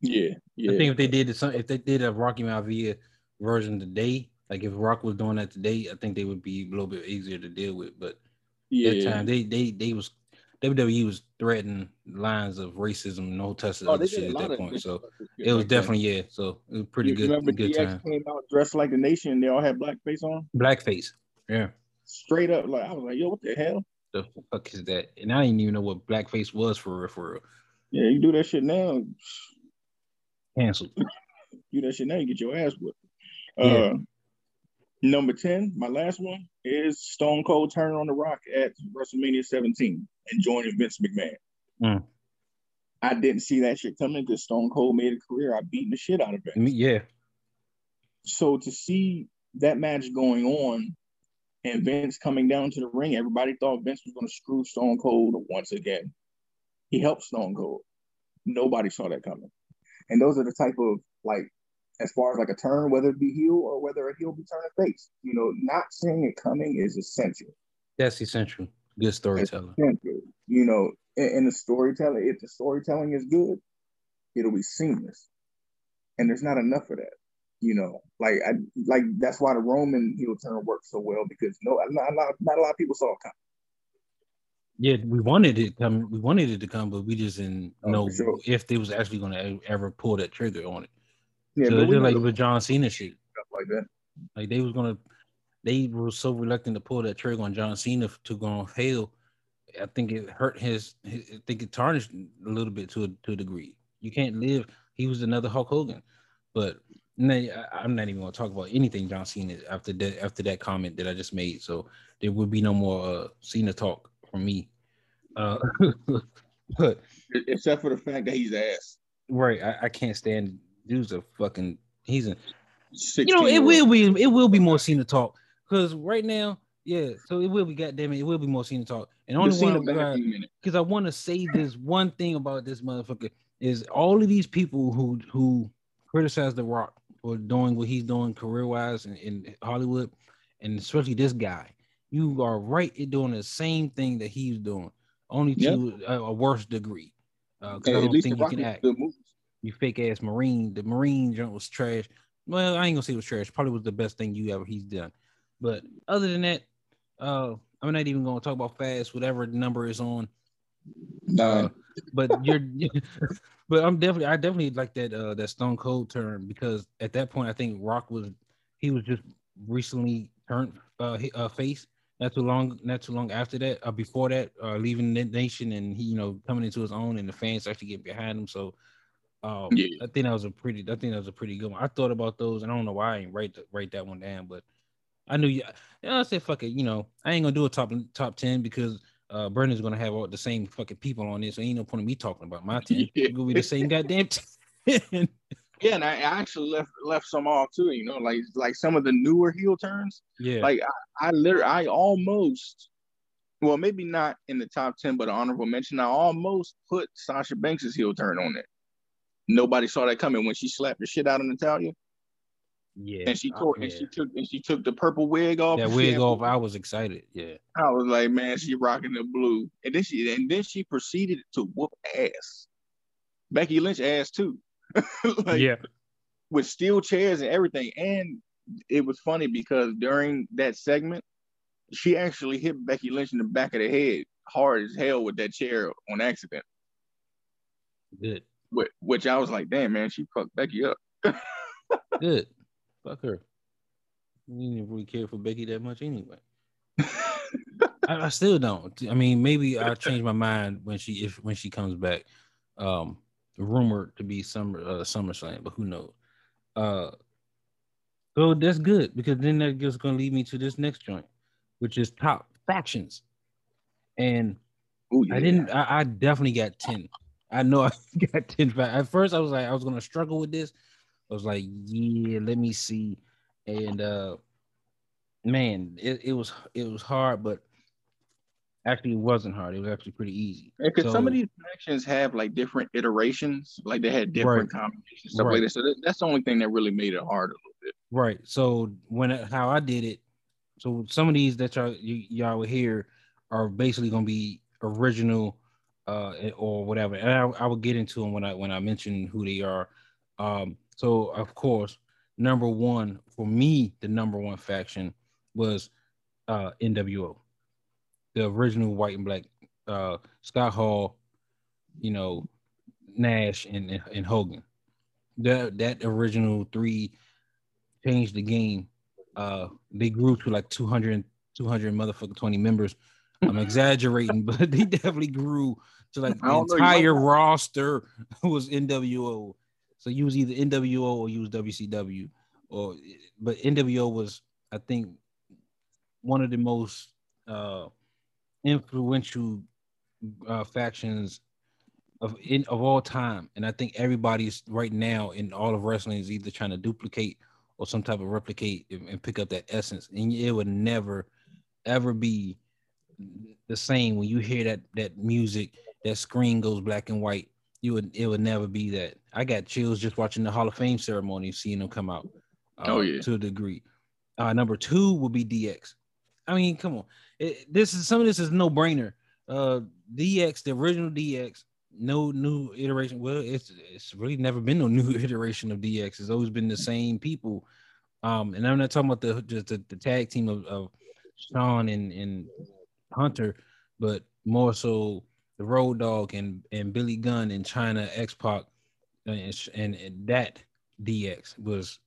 Yeah, yeah. I think if they did some, if they did a Rocky Maivia version today, like if Rock was doing that today, I think they would be a little bit easier to deal with. But yeah, that time they they they was WWE was threatening lines of racism, no touch oh, shit at that point. So it was definitely yeah. So it was pretty you good. Remember good DX time. came out dressed like the nation. and They all had blackface on. Blackface. Yeah. Straight up, like I was like, yo, what the hell? The fuck is that? And I didn't even know what blackface was for real. For real. Yeah, you do that shit now. Canceled. <laughs> You do that shit now, you get your ass whipped. Yeah. Uh, number 10, my last one is Stone Cold turning on the rock at WrestleMania 17 and joining Vince McMahon. Mm. I didn't see that shit coming because Stone Cold made a career I beating the shit out of Vince. Yeah. So to see that match going on and Vince coming down to the ring, everybody thought Vince was going to screw Stone Cold once again. He helped Stone Cold. Nobody saw that coming. And those are the type of like, as far as like a turn, whether it be heel or whether a heel be turning face, you know, not seeing it coming is essential. That's essential. Good storytelling. You know, in the storytelling, if the storytelling is good, it'll be seamless. And there's not enough of that. You know, like I like that's why the Roman heel turn works so well because no, not a lot, not a lot of people saw it coming. Yeah, we wanted it come. We wanted it to come, but we just didn't oh, know sure. if they was actually going to ever pull that trigger on it. Yeah, so just like with John Cena shit, like that. Like they was gonna they were so reluctant to pull that trigger on John Cena to go on heel. I think it hurt his, his, I think it tarnished a little bit to a, to a degree. You can't live. He was another Hulk Hogan, but I'm not even to talk about anything John Cena after that after that comment that I just made. So there will be no more uh, Cena talk from me. Uh, <laughs> but except for the fact that he's ass. Right, I, I can't stand. Dude's a fucking. He's a. You know, it will be it will be more Cena talk because right now, yeah, so it will be goddamn it, it will be more Cena talk. And only one because I want to say this one thing about this motherfucker is all of these people who who criticize The Rock for doing what he's doing career wise in, in, Hollywood, and especially this guy, you are right in doing the same thing that he's doing, only to yep. a, a, worse degree. Because uh, I don't think you can act. You fake ass Marine. The Marine jump was trash. Well, I ain't gonna say it was trash. Probably was the best thing you ever he's done. But other than that, uh, I'm not even gonna talk about fast, whatever number is on. No, uh, but you're, <laughs> but I'm definitely, I definitely like that uh that Stone Cold turn because at that point I think Rock was he was just recently turned uh, uh face. Not too long, not too long after that, uh, before that, uh, leaving the nation and he, you know, coming into his own, and the fans actually get behind him. So, um, yeah. I think that was a pretty, I think that was a pretty good one. I thought about those, and I don't know why I ain't write write that one down, but I knew you. I said, fuck it. You know, I ain't gonna do a top top ten because uh Brandon's gonna have all the same fucking people on this. So ain't no point in me talking about my <laughs> ten. It's gonna be the same goddamn ten. <laughs> yeah, and I actually left left some off too. You know, like like some of the newer heel turns. Yeah, like I, I literally, I almost, well, maybe not in the top ten, but honorable mention. I almost put Sasha Banks's heel turn on it. Nobody saw that coming when she slapped the shit out of Natalya. Yeah, and she tore, yeah. and she took and she took the purple wig off. That wig off, I was excited. Yeah, I was like, man, she rocking the blue, and then she and then she proceeded to whoop ass. Becky Lynch ass too. <laughs> like, yeah, with steel chairs and everything, and it was funny because during that segment, she actually hit Becky Lynch in the back of the head hard as hell with that chair on accident. Good. Which I was like, damn man, she fucked Becky up. <laughs> Good. Fuck her. You didn't really care for Becky that much anyway. <laughs> I, I, still don't. I mean, maybe I'll change my mind when she if when she comes back. Um, rumored to be summer uh SummerSlam, but who knows? Uh, so that's good because then that just gonna lead me to this next joint, which is top factions. And Ooh, yeah. I didn't. I, I, definitely got ten. I know <laughs> I got ten. At first, I was like, I was gonna struggle with this, I was like, yeah, let me see. And uh man, it, it was it was hard, but Actually, it wasn't hard. It was actually pretty easy. Because So- some of these factions have like different iterations, like they had different combinations, stuff Right. like that. So that, that's the only thing that really made it hard a little bit. Right. So when how I did it, so some of these that y'all you, y'all will hear are basically gonna be original, uh, or whatever. And I, I will get into them when I when I mention who they are. Um. So of course, number one for me, the number one faction was uh NWO, the original white and black. Uh, Scott Hall, you know, Nash and and, and Hogan. That that original three changed the game. Uh, they grew to like 200, 200 motherfucking 20 members. I'm exaggerating, <laughs> but they definitely grew to like the don't know, entire roster <laughs> was NWO. So you was either NWO or you was WCW, or but NWO was I think one of the most uh, influential uh, factions of in of all time, and I think everybody's right now in all of wrestling is either trying to duplicate or some type of replicate and, and pick up that essence, and it would never ever be the same when you hear that that music, that screen goes black and white. You would it would never be that. I got chills just watching the Hall of Fame ceremony, seeing them come out. uh, Oh, yeah. to a degree. Uh, number two will be DX. I mean, come on, it, this is some of this is no brainer. Uh, DX, the original DX, no new iteration. Well, it's it's really never been no <laughs> new iteration of DX. It's always been the same people. Um, and I'm not talking about the just the, the tag team of, of Shawn and, and Hunter, but more so the Road Dog and and Billy Gunn and Chyna X Pac, and, and and that DX was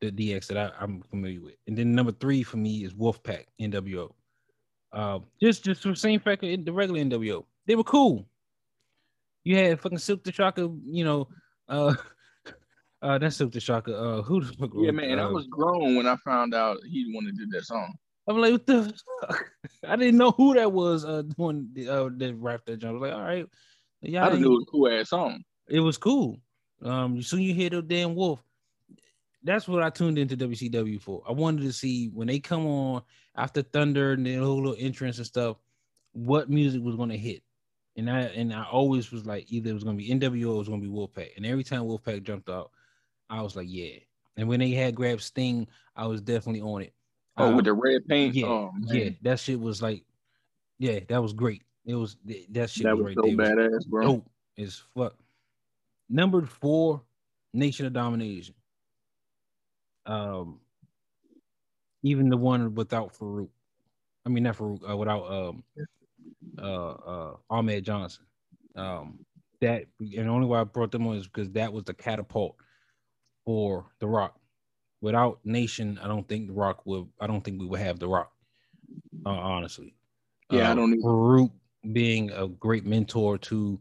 the DX that I, I'm familiar with. And then number three for me is Wolfpack NWO. Uh, just just for the same fact the regular NWO, they were cool. You had fucking Silkk the Shocker, you know, uh, <laughs> uh, that's Silkk the Shocker. Uh, who the fuck? Yeah, man. I uh, was grown when I found out he wanted to do that song. I'm like, what the fuck? <laughs> I didn't know who that was uh doing the uh that rap that jump. I was like, all right, yeah, I knew it was a cool ass song. it was cool. Um, soon you hear the damn wolf. That's what I tuned into WCW for. I wanted to see when they come on after Thunder and the whole little entrance and stuff, what music was gonna hit. And I and I always was like, either it was gonna be NWO or it was gonna be Wolfpack. And every time Wolfpack jumped out, I was like, yeah. And when they had grabbed Sting, I was definitely on it. Oh, Um, with the red paint. yeah, oh, yeah, that shit was like, yeah, that was great. It was that shit that was was so there. Was badass, bro. dope as fuck. Number four, Nation of Domination. Um, even the one without Faarooq. I mean, not Faarooq, uh, without um, uh, uh, Ahmed Johnson. Um, that and the only why I brought them on is because that was the catapult for The Rock. Without Nation, I don't think The Rock would. I don't think we would have The Rock. Uh, honestly. Yeah, I Uh, don't either. Faarooq being a great mentor to,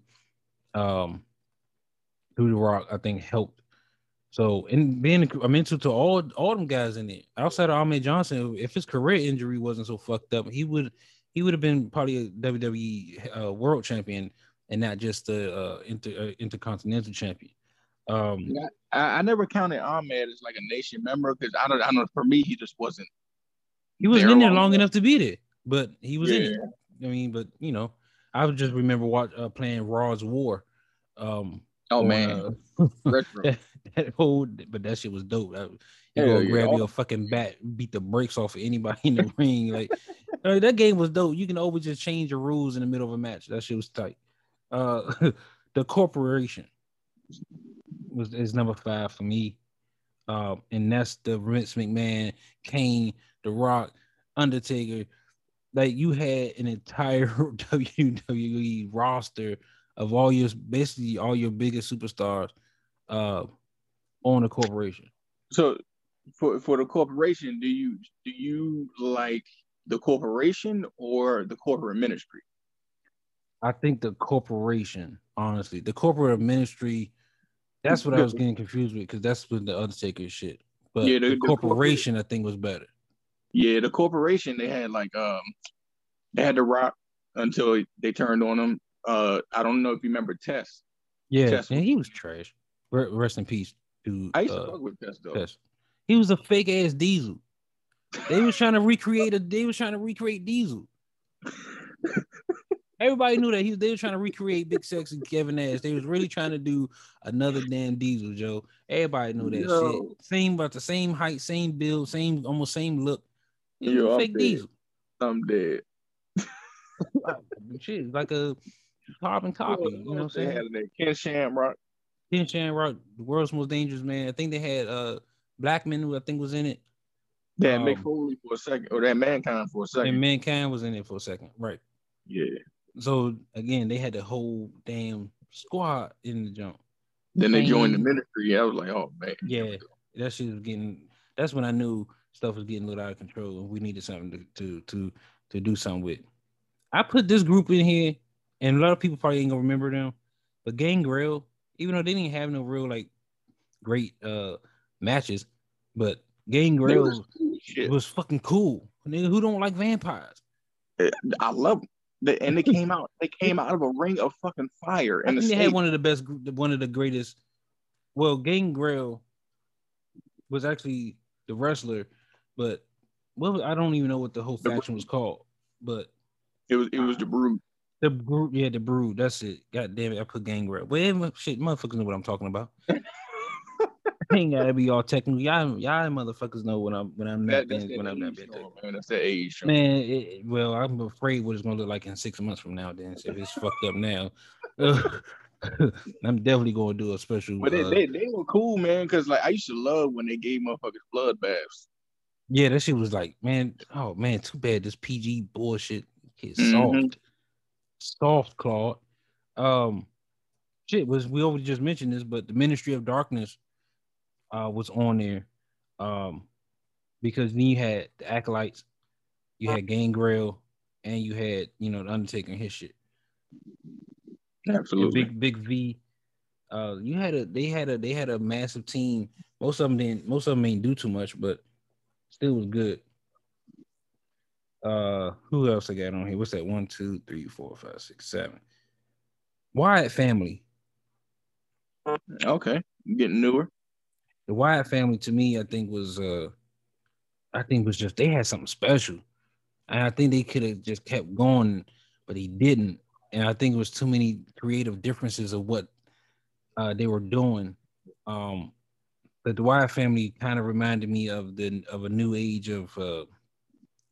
um, to The Rock, I think helped. So, and being a mentor to all all them guys in it, outside of Ahmed Johnson, if his career injury wasn't so fucked up, he would he would have been probably a WWE uh, World Champion and not just a uh, inter, uh, Intercontinental Champion. Um, Yeah, I, I never counted Ahmed as like a nation member because I don't, I don't know. For me, he just wasn't. he wasn't there in there long enough. to be there, but he was in Yeah. it. I mean, but you know, I would just remember watch uh, playing Raw's War. Um, Oh on, man, uh, <laughs> that, <laughs> that whole, but that shit was dope. That, you go yeah. grab your fucking bat, beat the brakes off of anybody in the <laughs> ring. Like uh, that game was dope. You can always just change the rules in the middle of a match. That shit was tight. Uh, the corporation was is number five for me. Um, and that's the Vince McMahon, Kane, The Rock, Undertaker. Like you had an entire <laughs> WWE roster of all your basically all your biggest superstars uh on the corporation. So for for the corporation, do you do you like the corporation or the corporate ministry? I think the corporation, honestly, the corporate ministry, that's what I was getting confused with because that's with the Undertaker shit. But Yeah, the- the, the corporation, I think, was better. Yeah, the corporation they had like um they had the rock until they turned on him. Uh I don't know if you remember Test. Yeah, Test and he was trash. Re- Rest in peace to I used to uh, fuck with Test though. Test. He was a fake ass Diesel. They was trying to recreate a. They was trying to recreate Diesel. <laughs> Everybody knew that he was they were trying to recreate Big Sex Sexy Kevin Nash. They was really trying to do another damn Diesel, Joe. Everybody knew that Yo. shit. Same about the same height, same build, same almost same look. Yo, fake I'm Diesel. I'm dead. <laughs> shit, like a carbon copy. You know what I'm saying? Ken Shamrock. Ken Shamrock, the world's most dangerous man. I think they had uh Blackman, who I think was in it. That um, Mick Foley for a second, or that Mankind for a second. And Mankind was in it for a second, right? Yeah. So again, they had the whole damn squad in the jump. Then they joined the ministry. I was like, oh man. Yeah, that shit was getting. That's when I knew stuff was getting a little out of control, and we needed something to to to to do something with. I put this group in here, and a lot of people probably ain't gonna remember them, but Gangrel, even though they didn't have no real like great uh matches, but Gangrel was, was, fucking cool. Nigga, who don't like vampires? I love them and they came <laughs> out. They came out of a ring of fucking fire. And they had one of the best, one of the greatest. Well, Gangrel was actually the wrestler, but well, I don't even know what the whole faction was called. But it was it was the Brood. The Brood, yeah, the Brood. That's it. God damn it, I put Gangrel. Well, shit, motherfuckers know what I'm talking about. <laughs> ain't gotta be all technical. Y'all, y'all motherfuckers know when I'm when I'm not that, when I'm not man. That's the age. Show. Man, it, well, I'm afraid what it's gonna look like in six months from now. Then, so if it's fucked up now, <laughs> I'm definitely gonna do a special. But they, uh, they, they were cool, man. Because like I used to love when they gave motherfuckers blood baths. Yeah, that shit was like, man, oh man, too bad this PG bullshit is soft, mm-hmm. soft Claude. Um, shit was we already just mentioned this, but the Ministry of Darkness uh, was on there, um, because then you had the acolytes, you had Gangrel, and you had you know the Undertaker and his shit. Absolutely, big big V. Uh, you had a they had a they had a massive team. Most of them didn't. Most of them ain't do too much, but still was good. Uh, who else I got on here? What's that? One, two, three, four, five, six, seven. Wyatt family. Okay, getting newer the Wyatt family to me, I think was uh I think was just they had something special. And I think they could have just kept going, but he didn't. And I think it was too many creative differences of what uh, they were doing. Um, the Wyatt family kind of reminded me of the of a new age of uh,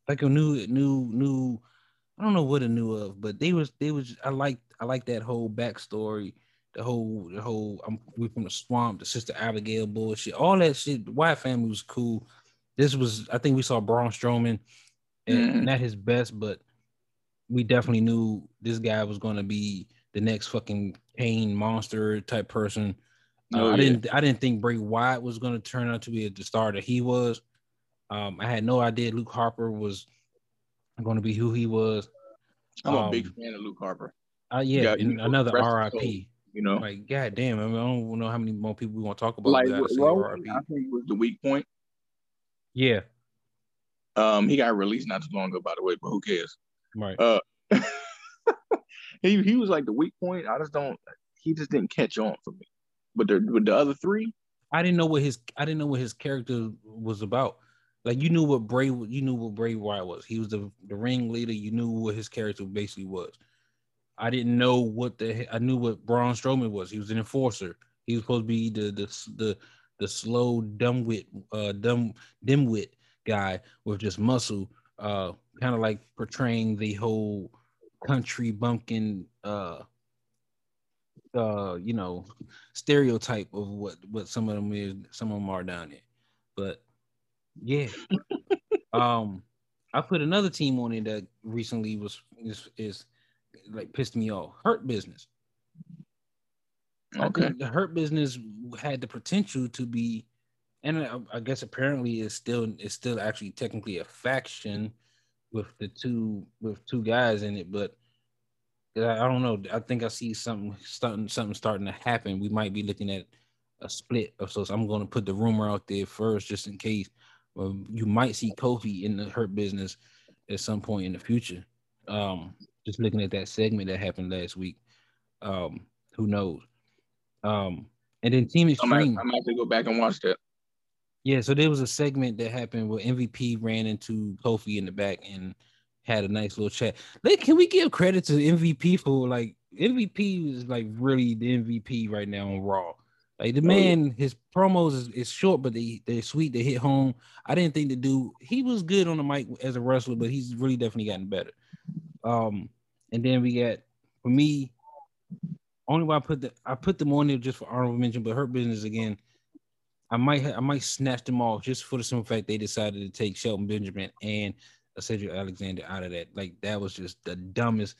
like a new new new I don't know what a new of, but they was they was I like I like that whole backstory the whole the whole I'm we from the swamp, the sister Abigail bullshit, all that shit. The Wyatt family was cool. This was I think we saw Braun Strowman, and mm. not his best, but we definitely knew this guy was going to be the next fucking Kane monster type person. Uh, oh, uh, I didn't I didn't think Bray Wyatt was going to turn out to be the star that he was. Um, I had no idea Luke Harper was going to be who he was. I'm um, a big fan of Luke Harper. Uh, yeah, another RIP. You know, like God damn, I, mean, I don't know how many more people we want to talk about. Like Rowan, I think was the weak point. Yeah. Um, he got released not too long ago, by the way, but who cares? Right. Uh, <laughs> he he was like the weak point. I just don't. He just didn't catch on for me. But the with the other three, I didn't know what his I didn't know what his character was about. Like you knew what Bray you knew what Bray Wyatt was. He was the the ring leader. You knew what his character basically was. I didn't know what the I knew what Braun Strowman was. He was an enforcer. He was supposed to be the the the the slow dumb wit uh dumb dimwit guy with just muscle, uh kind of like portraying the whole country bumpkin uh uh you know stereotype of what what some of them is some of them are down there. But yeah. <laughs> um I put another team on it that recently was is is like pissed me off. Hurt business. Okay. the hurt business had the potential to be, and I, I guess apparently it's still it's still actually technically a faction with the two with two guys in it, but I, I don't know. I think I see something starting something starting to happen. We might be looking at a split of so I'm going to put the rumor out there first, just in case. Um, you might see Kofi in the hurt business at some point in the future. Um, just looking at that segment that happened last week. Um, who knows? Um, and then Team Extreme. I'm have to go back and watch that. Yeah, so there was a segment that happened where MVP ran into Kofi in the back, and had a nice little chat. Like, can we give credit to MVP for like MVP is like really the MVP right now on Raw. Like the oh, man, his promos is, is short, but they they're sweet. They hit home. I didn't think the dude he was good on the mic as a wrestler, but he's really definitely gotten better. Um, and then we got for me, only why I put the I put them on there just for honorable mention, but her Business again. I might I might snatch them off just for the simple fact they decided to take Shelton Benjamin and Cedric Alexander out of that. Like that was just the dumbest.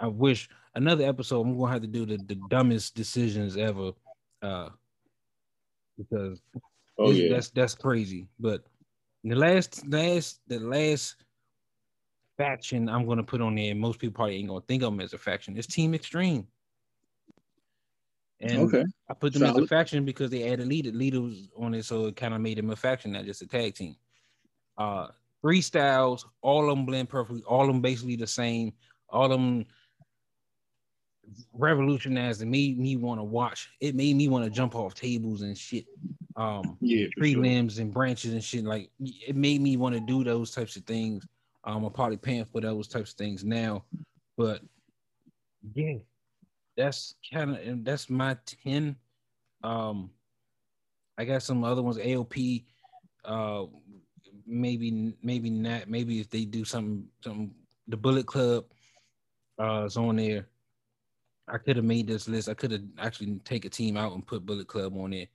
I wish another episode. I'm gonna have to do the, the dumbest decisions ever, uh, because oh, yeah. that's that's crazy. But the last last the last faction I'm gonna put on there, most people probably ain't gonna think of them as a faction. It's Team Extreme. And okay. I put them Solid. as a faction because they added. Lita was on it, so it kind of made them a faction, not just a tag team. Uh, three styles, all of them blend perfectly, all of them basically the same, all of them revolutionized and made me want to watch. It made me want to jump off tables and shit. Um, yeah, tree sure. limbs and branches and shit. Like it made me want to do those types of things. Um, I'm probably paying for those types of things now, but yeah, that's kind of that's my ten. Um, I got some other ones. AOP, uh, maybe maybe not. Maybe if they do something, something. The Bullet Club uh, is on there. I could have made this list. I could have actually take a team out and put Bullet Club on it.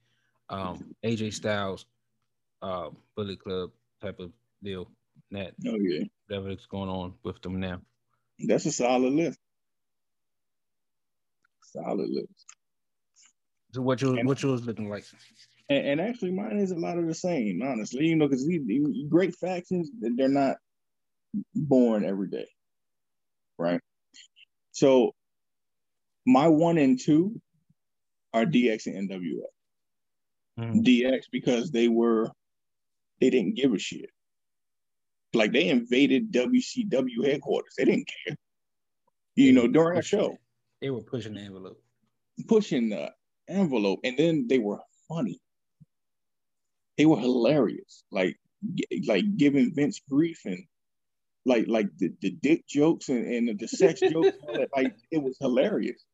Um, AJ Styles, uh, Bullet Club type of deal. That oh yeah, whatever's going on with them now. That's a solid list. Solid list. So what you what yours looking like? And, and, actually, mine is a lot of the same, honestly. You know, because great factions, they're not born every day, right? So my one and two are DX and NWO. Mm. DX because they were they didn't give a shit. Like they invaded WCW headquarters. They didn't care. You know, during a show. They were pushing the envelope. Pushing the envelope. And then they were funny. They were hilarious. Like like giving Vince grief and like like the, the dick jokes and, and the sex <laughs> jokes. like it was hilarious.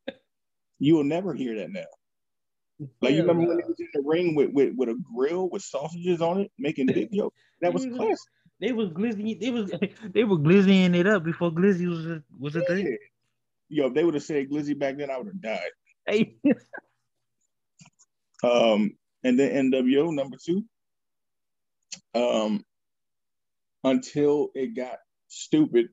You will never hear that now. Like you remember when he was in the ring with, with, with a grill with sausages on it, making dick jokes? That was mm-hmm. classic. They was glizzy. They was <laughs> they were glizzying it up before glizzy was a, was a yeah. thing. Yo, if they would have said glizzy back then, I would have died. Hey. <laughs> um, and then NWO number two. Um, until it got stupid,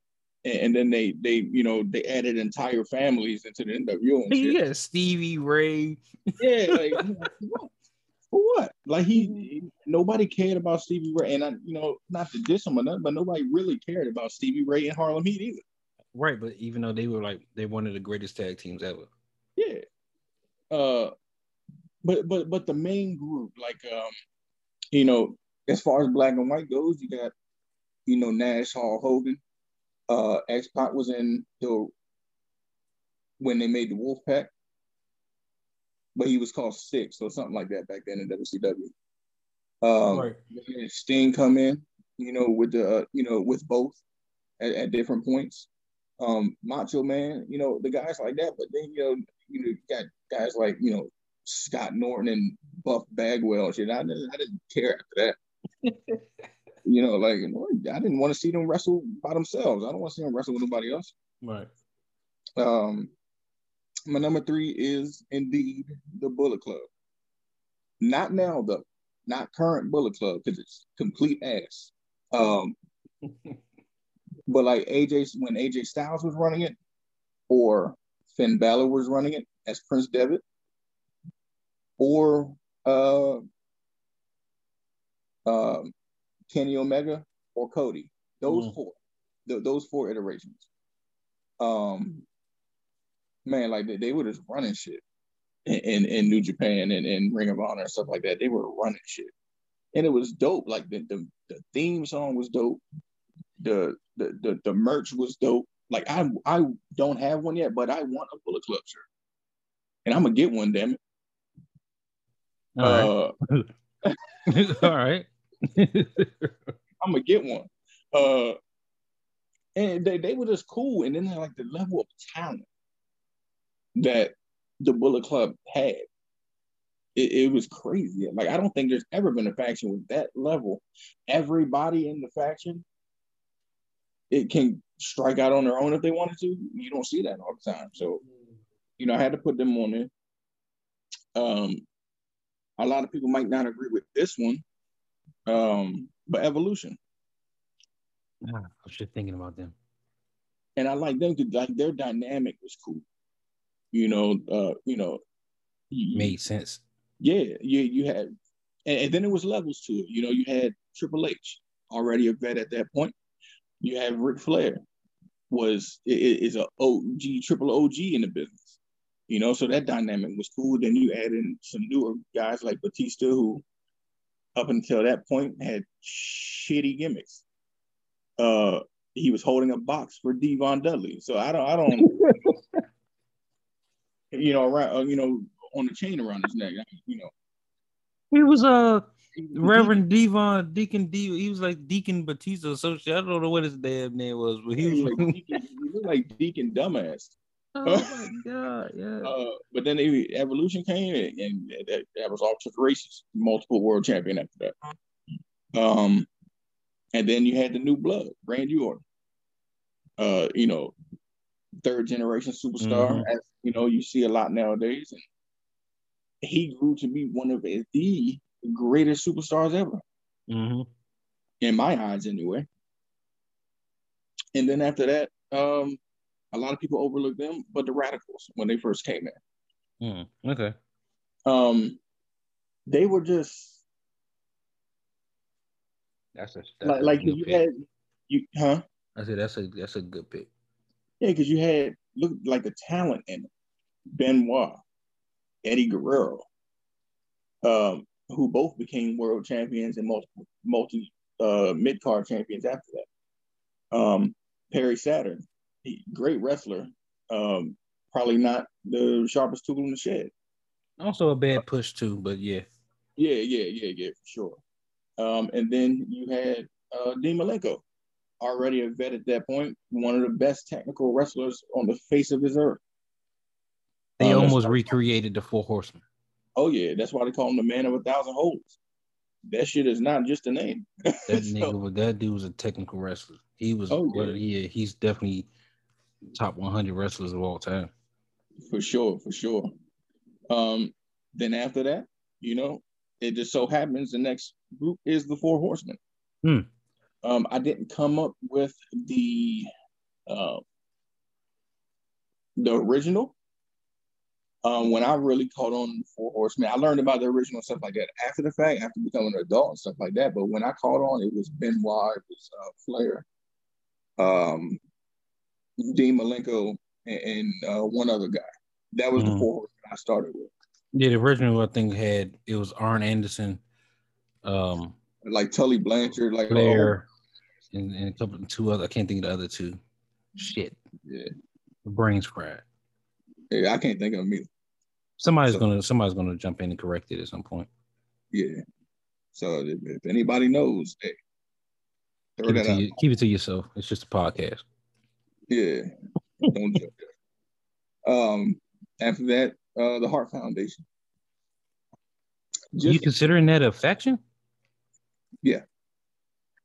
and then they they you know they added entire families into the NWO. And shit. Yeah, Stevie Ray. yeah, like <laughs> for what? Like he nobody cared about Stevie Ray, and I you know not to diss him or nothing, but nobody really cared about Stevie Ray and Harlem Heat either. Right, but even though they were like they're one of the greatest tag teams ever. Yeah. Uh, but but but the main group, like um, you know, as far as black and white goes, you got you know Nash, Hall, Hogan. Uh, X Pac was in the when they made the Wolf Pack, but he was called Syxx or something like that back then in WCW. Um, right. Sting come in, you know, with the uh, you know with both at, at different points um, Macho Man, you know, the guys like that. But then you know, you know, you got guys like you know Scott Norton and Buff Bagwell and shit. I didn't, I didn't care after that. <laughs> you know, like I didn't want to see them wrestle by themselves. I don't want to see them wrestle with nobody else. Right. Um, my number three is indeed the Bullet Club. Not now though, not current Bullet Club because it's complete ass. Um, <laughs> But like AJ, when AJ Styles was running it, or Finn Balor was running it as Prince Devitt, or uh, uh, Kenny Omega or Cody, those mm. four, th- those four iterations. Um, man, like they, they were just running shit in, in, New Japan and, and Ring of Honor and stuff like that. They were running shit, and it was dope. Like the the, the theme song was dope the the the, the merch was dope. Like I I don't have one yet, but I want a Bullet Club shirt, and I'm gonna get one. Damn it! All right. Uh, <laughs> All right. <laughs> I'm gonna get one. Uh, and they, they were just cool. And then like the level of talent that the Bullet Club had, it, it was crazy. Like I don't think there's ever been a faction with that level. Everybody in the faction, it can strike out on their own if they wanted to. You don't see that all the time. So, you know, I had to put them on there. Um, a lot of people might not agree with this one, um, but Evolution. I was just thinking about them. And I like them because like their dynamic was cool. You know, uh, you know, made sense. Yeah, you you had, and, and then it was levels to it. You know, you had Triple H already a vet at that point. You have Ric Flair was is a OG triple OG in the business. You know, so that dynamic was cool. Then you add in some newer guys like Batista, who up until that point had shitty gimmicks uh he was holding a box for D-Von Dudley. So I don't I don't <laughs> you know around uh, you know on the chain around his neck. You know. He was a uh, Reverend D-Von Deacon D. He was like Deacon Batista. So I don't know what his damn name was, but he was like Deacon, he looked like Deacon Dumbass. <laughs> Oh my god, yeah. <laughs> Uh, but then the Evolution came, and, and that, that was all took races. Multiple world champion after that. Um, and then you had the new blood, Randy Orton. Uh, you know, third generation superstar, mm-hmm. as you know, you see a lot nowadays. And he grew to be one of the greatest superstars ever. Mm-hmm. In my eyes, anyway. And then after that, um, a lot of people overlooked them, but the Radicalz when they first came in. Mm, okay. Um, they were just that's a that's like, like you pick. had you huh? I said that's a that's a good pick. Yeah, because you had look like the talent in it. Benoit, Eddie Guerrero, um, who both became world champions and multi multi uh, mid card champions after that. Um, Perry Saturn, great wrestler, um, probably not the sharpest tool in the shed. Also a bad push too, but yeah. Yeah, yeah, yeah, yeah, for sure. Um, and then you had uh, Dean Malenko, already a vet at that point, one of the best technical wrestlers on the face of this earth. They um, almost recreated the Four Horsemen. Oh yeah, that's why they call him the man of a thousand holds. That shit is not just a name. <laughs> that so, nigga, that dude was a technical wrestler. He was. Oh yeah. yeah, he's definitely top 100 wrestlers of all time. For sure, for sure. Um, then after that, you know, it just so happens the next group is the Four Horsemen. Hmm. Um, I didn't come up with the uh, the original. Um, when I really caught on the Four Horsemen, I learned about the original stuff like that after the fact, after becoming an adult and stuff like that. But when I caught on, it was Benoit, it was uh, Flair, um, Dean Malenko, and, and uh, one other guy. That was mm-hmm. the Four Horsemen I started with. Yeah, the original I think had it was Arn Anderson, um, like Tully Blanchard, like Flair, oh. And, and a couple two other. I can't think of the other two. Shit. Yeah. The brains fried. Yeah, I can't think of them either. Somebody's so, gonna somebody's gonna jump in and correct it at some point. Yeah. So if, if anybody knows, hey, keep it, you, keep it, to yourself. It's just a podcast. Yeah. Don't. <laughs> Um. After that, uh, the Heart Foundation. Just, you considering that a faction? Yeah.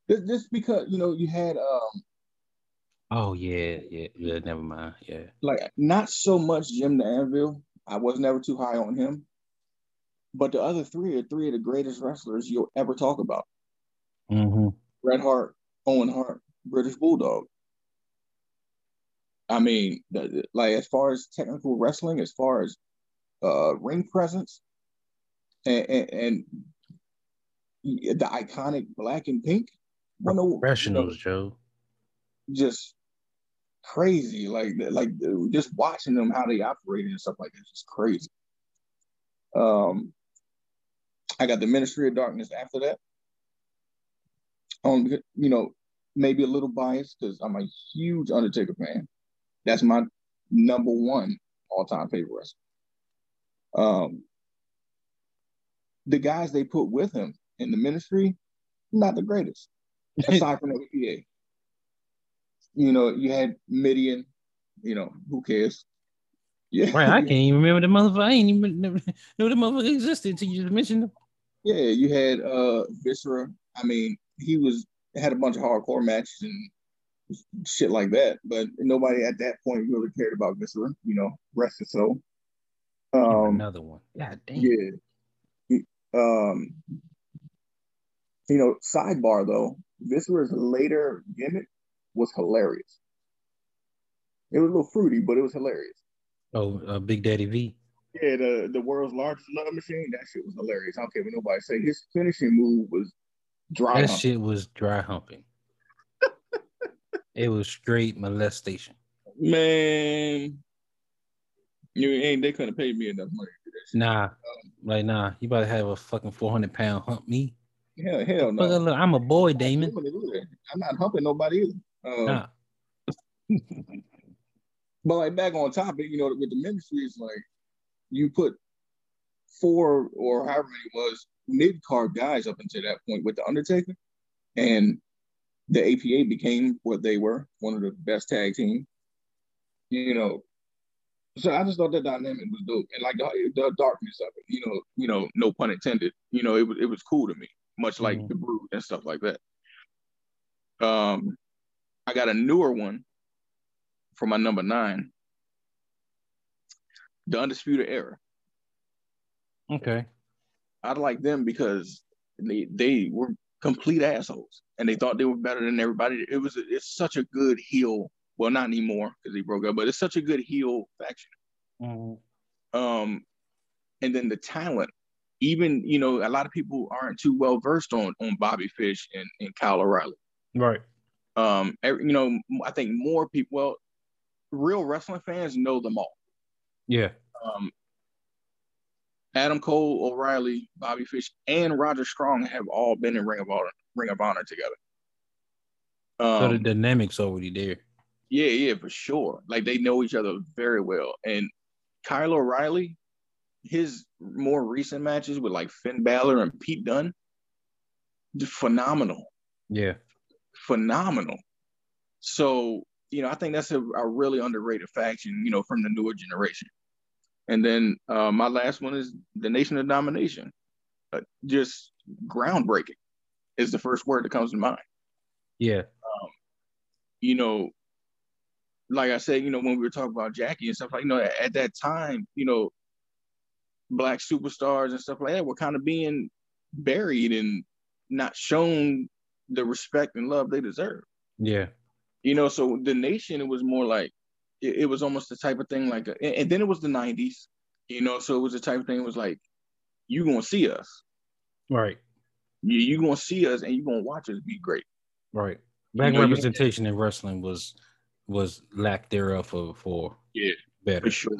Just, because you know you had um. Oh yeah, yeah, yeah. Never mind. Yeah. Like not so much Jim the Anvil. I was never too high on him. But the other three are three of the greatest wrestlers you'll ever talk about. Mm-hmm. Bret Hart, Owen Hart, British Bulldog. I mean, the, like as far as technical wrestling, as far as uh, ring presence, and, and, and, the iconic black and pink. Professionals, you know, Joe. Just crazy, like like just watching them how they operate and stuff like that, just crazy. Um, I got the Ministry of Darkness after that. Um, you know, maybe a little biased because I'm a huge Undertaker fan. That's my number one all time favorite wrestler. Um, the guys they put with him in the ministry, not the greatest, aside <laughs> from the APA. you know, you had Mideon, you know, who cares? Yeah. Right. I <laughs> can't even remember the motherfucker. I ain't even know the motherfucker existed until you just mentioned him. Yeah, you had uh Viscera. I mean, he was had a bunch of hardcore matches and shit like that, but nobody at that point really cared about Viscera, you know, rest his soul. Um, another one. God damn. Yeah. Um, you know, sidebar though, Viscera's later gimmick was hilarious. It was a little fruity, but it was hilarious. Oh, uh, Big Daddy V. Yeah, the the world's largest love machine. That shit was hilarious. I don't care what nobody say. His finishing move was dry. That humping. shit was dry humping. it was straight molestation. Man, you ain't they couldn't pay me enough money for this. Nah, um, like nah, you about to have a fucking four hundred pound hump me. Hell, hell no. Look, I'm a boy, Damon. I'm not humping nobody either. Um, nah. <laughs> but like back on topic, you know, with the ministry, it's like you put four or however many was mid card guys up until that point with the Undertaker, and the APA became what they were, one of the best tag team. You know, so I just thought that dynamic was dope, and like the, the darkness of it, you know, you know, no pun intended. You know, it was it was cool to me, much like mm-hmm. the Brood and stuff like that. Um, I got a newer one for my number nine, the Undisputed Era. Okay, I like them because they they were complete assholes, and they thought they were better than everybody. It was it's such a good heel well, not anymore because he broke up, but it's such a good heel faction. Mm-hmm. Um, and then the talent, even you know, a lot of people aren't too well versed on on Bobby Fish and, and Kyle O'Reilly. Right. Um, every, you know, I think more people, well, real wrestling fans know them all. Yeah. Um, Adam Cole, O'Reilly, Bobby Fish, and Roderick Strong have all been in Ring of Honor, Ring of Honor together. Um, so the um, dynamics already there. Yeah, yeah, for sure. Like they know each other very well. And Kyle O'Reilly, his more recent matches with like Finn Balor and Pete Dunne, phenomenal. Yeah. Phenomenal. So, you know, I think that's a, a really underrated faction, you know, from the newer generation. And then uh, my last one is the Nation of Domination. Uh, just groundbreaking is the first word that comes to mind. Yeah. Um, you know, like I said, you know, when we were talking about Jackie and stuff like, you know, at, at that time, you know, black superstars and stuff like that were kind of being buried and not shown the respect and love they deserve. Yeah. You know, so the nation, it was more like, it, it was almost the type of thing like, a, and, and, then it was the 90s, you know, so it was the type of thing, it was like, you gonna see us. Right. You, you gonna see us and you gonna watch us be great. Right. Black you know, representation in wrestling was was lack thereof for for yeah better for sure.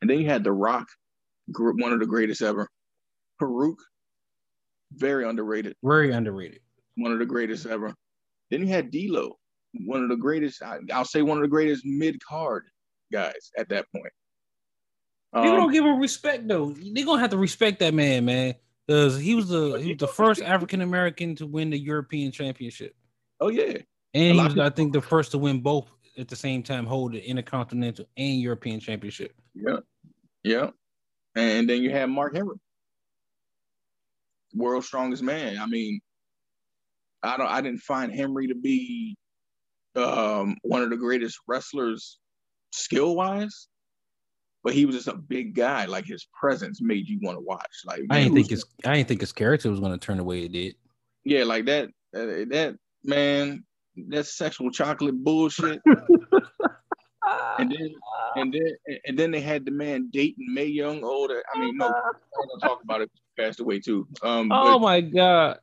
And then you had The Rock, one of the greatest ever. Faarooq, very underrated. Very underrated. One of the greatest ever. Then you had D'Lo, one of the greatest. I'll say one of the greatest mid card guys at that point. People um, don't give him respect though. They're gonna have to respect that man, man, because he was the he was the first African American to win the European Championship. Oh yeah, and he was, I think, the first to win both at the same time hold the Intercontinental and European Championship. Yeah, yeah. And then you have Mark Henry, world's strongest man. I mean, I don't. I didn't find Henry to be um, one of the greatest wrestlers skill wise, but he was just a big guy. Like his presence made you want to watch. Like I didn't think his I didn't think his character was going to turn the way it did. Yeah, like that. Uh, that man, that sexual chocolate bullshit. <laughs> and then and then and then they had the man dating Mae Young older. I mean, no, I'm gonna talk about it. Passed away too. Um, oh but, my god.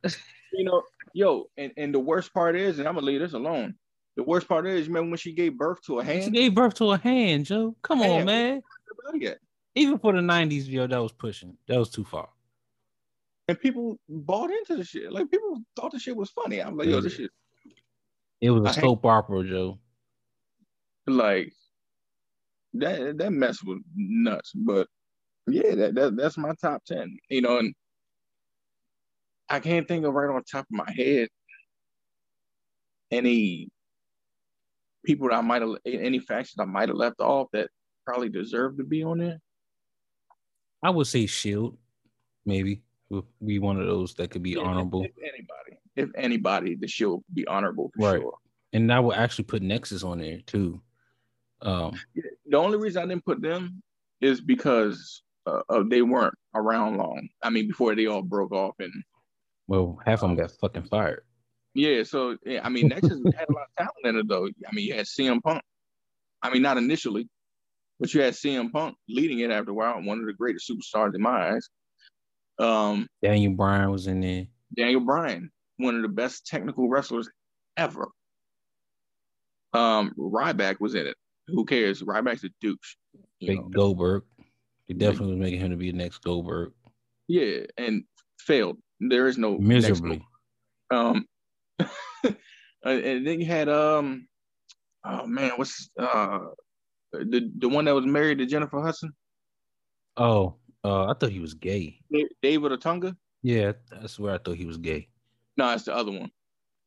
You know, yo, and, and the worst part is, and I'm gonna leave this alone. The worst part is, remember when she gave birth to a hand? She gave birth to a hand, Joe. Come on, man. Even for the '90s, yo, that was pushing. That was too far. And people bought into the shit. Like people thought the shit was funny. I'm like, yo, this shit it was a I soap opera, Joe. Like that that mess was nuts. But yeah, that, that that's my top ten. You know, and I can't think of right on top of my head any people that I might have any factions I might have left off that probably deserve to be on there. I would say Shield, maybe be one of those that could be yeah, honorable. If, if, anybody, if anybody, the Shield would be honorable for right. sure. And I would actually put Nexus on there too. Um, the only reason I didn't put them is because uh, uh, they weren't around long. I mean, before they all broke off and well, half of them got fucking fired. Yeah, so yeah, I mean, Nexus <laughs> had a lot of talent in it though. I mean, you had CM Punk. I mean, not initially, but you had CM Punk leading it after a while. One of the greatest superstars in my eyes. Um, Daniel Bryan was in there. Daniel Bryan, one of the best technical wrestlers ever. Um, Ryback was in it. Who cares? Ryback's a douche. Big know. Goldberg. He definitely was making him to be the next Goldberg. Yeah, and failed. There is no miserably. Um, <laughs> and then you had um, oh man, what's uh, the the one that was married to Jennifer Hudson? Oh, uh, I thought he was gay. David Otunga. Yeah, that's where I thought he was gay. No, it's the other one.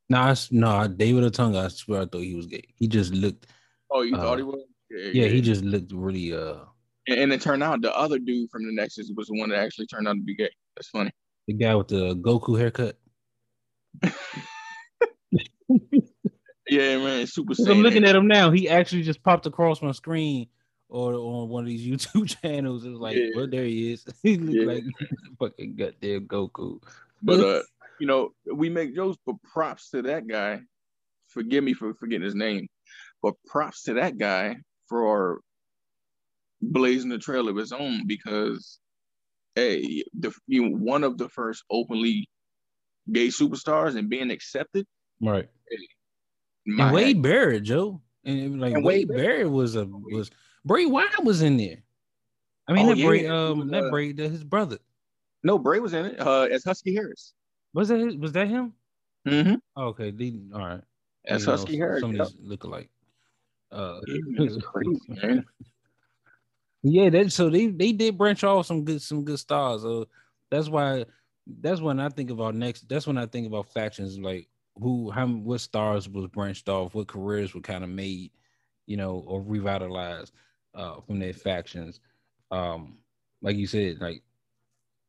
No, it's, no, David Otunga. I swear I thought he was gay. He just looked. Oh, you uh, thought he was? Yeah, yeah, he just looked really. uh and, and, it turned out the other dude from the Nexus was the one that actually turned out to be gay. That's funny. The guy with the Goku haircut. <laughs> yeah, man, super. I'm looking at him now. He actually just popped across my screen or on one of these YouTube <laughs> channels. It was like, yeah. well, there he is. <laughs> he looked yeah. like fucking goddamn Goku. But uh, you know, we make jokes, but props to that guy. Forgive me for forgetting his name, but props to that guy for blazing the trail of his own because, hey, the you know, one of the first openly gay superstars and being accepted. Right. Hey, and Wade Barrett, Joe, and like and Wade, Wade Barrett was a was Bray Wyatt was in there. I mean, oh, that yeah, Bray, um, was, that uh, Bray, his brother. No, Bray was in it uh, as Husky Harris. Was that his, was that him? Mm-hmm. Oh, okay, they, all right. As Husky Harris. Some yep. look alike. Uh, it's <laughs> crazy, <laughs> man. Yeah, that so they they did branch off some good some good stars. So that's why that's when I think about next. That's when I think about factions like who how what stars was branched off, what careers were kind of made, you know, or revitalized uh, from their factions. Um, like you said, like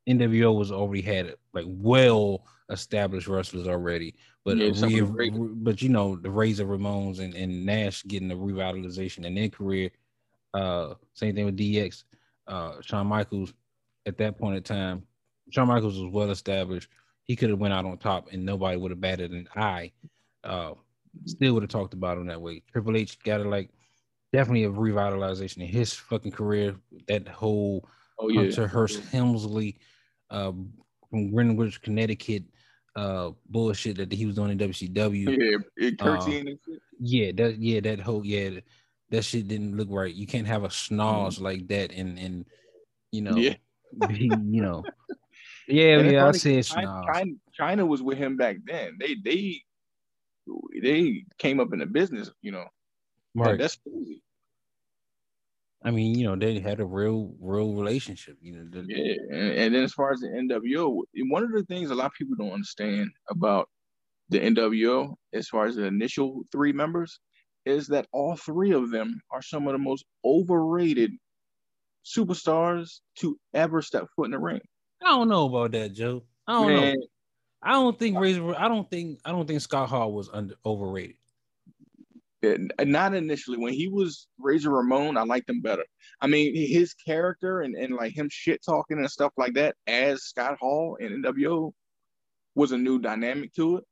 NWO was already had like well established wrestlers already, but yeah, re- but you know the Razor Ramones and, and Nash getting the revitalization in their career. Uh, same thing with DX, uh, Shawn Michaels. At that point in time, Shawn Michaels was well established. He could have went out on top, and nobody would have batted an eye. Uh, still would have talked about him that way. Triple H got to like definitely a revitalization in his fucking career. That whole oh, yeah. Hunter Hearst Helmsley uh, from Greenwich, Connecticut uh, bullshit that he was doing in WCW. Yeah, uh, Yeah, that yeah, that whole yeah, that shit didn't look right. You can't have a snarls mm-hmm. like that and and you know, yeah. <laughs> be, you know. <laughs> Yeah, and yeah, I said Chyna, Chyna, Chyna was with him back then. They they they came up in the business, you know. Right. That's crazy. I mean, you know, they had a real, real relationship. You know. The, yeah, and, and, then as far as the NWO, one of the things a lot of people don't understand about the NWO, as far as the initial three members, is that all three of them are some of the most overrated superstars to ever step foot in the ring. I don't know about that, Joe. I don't Man. know. I don't think Razor. I don't think. I don't think Scott Hall was under overrated. Uh, not initially. When he was Razor Ramon, I liked him better. I mean, his character and, and like him shit talking and stuff like that as Scott Hall in NWO was a new dynamic to it.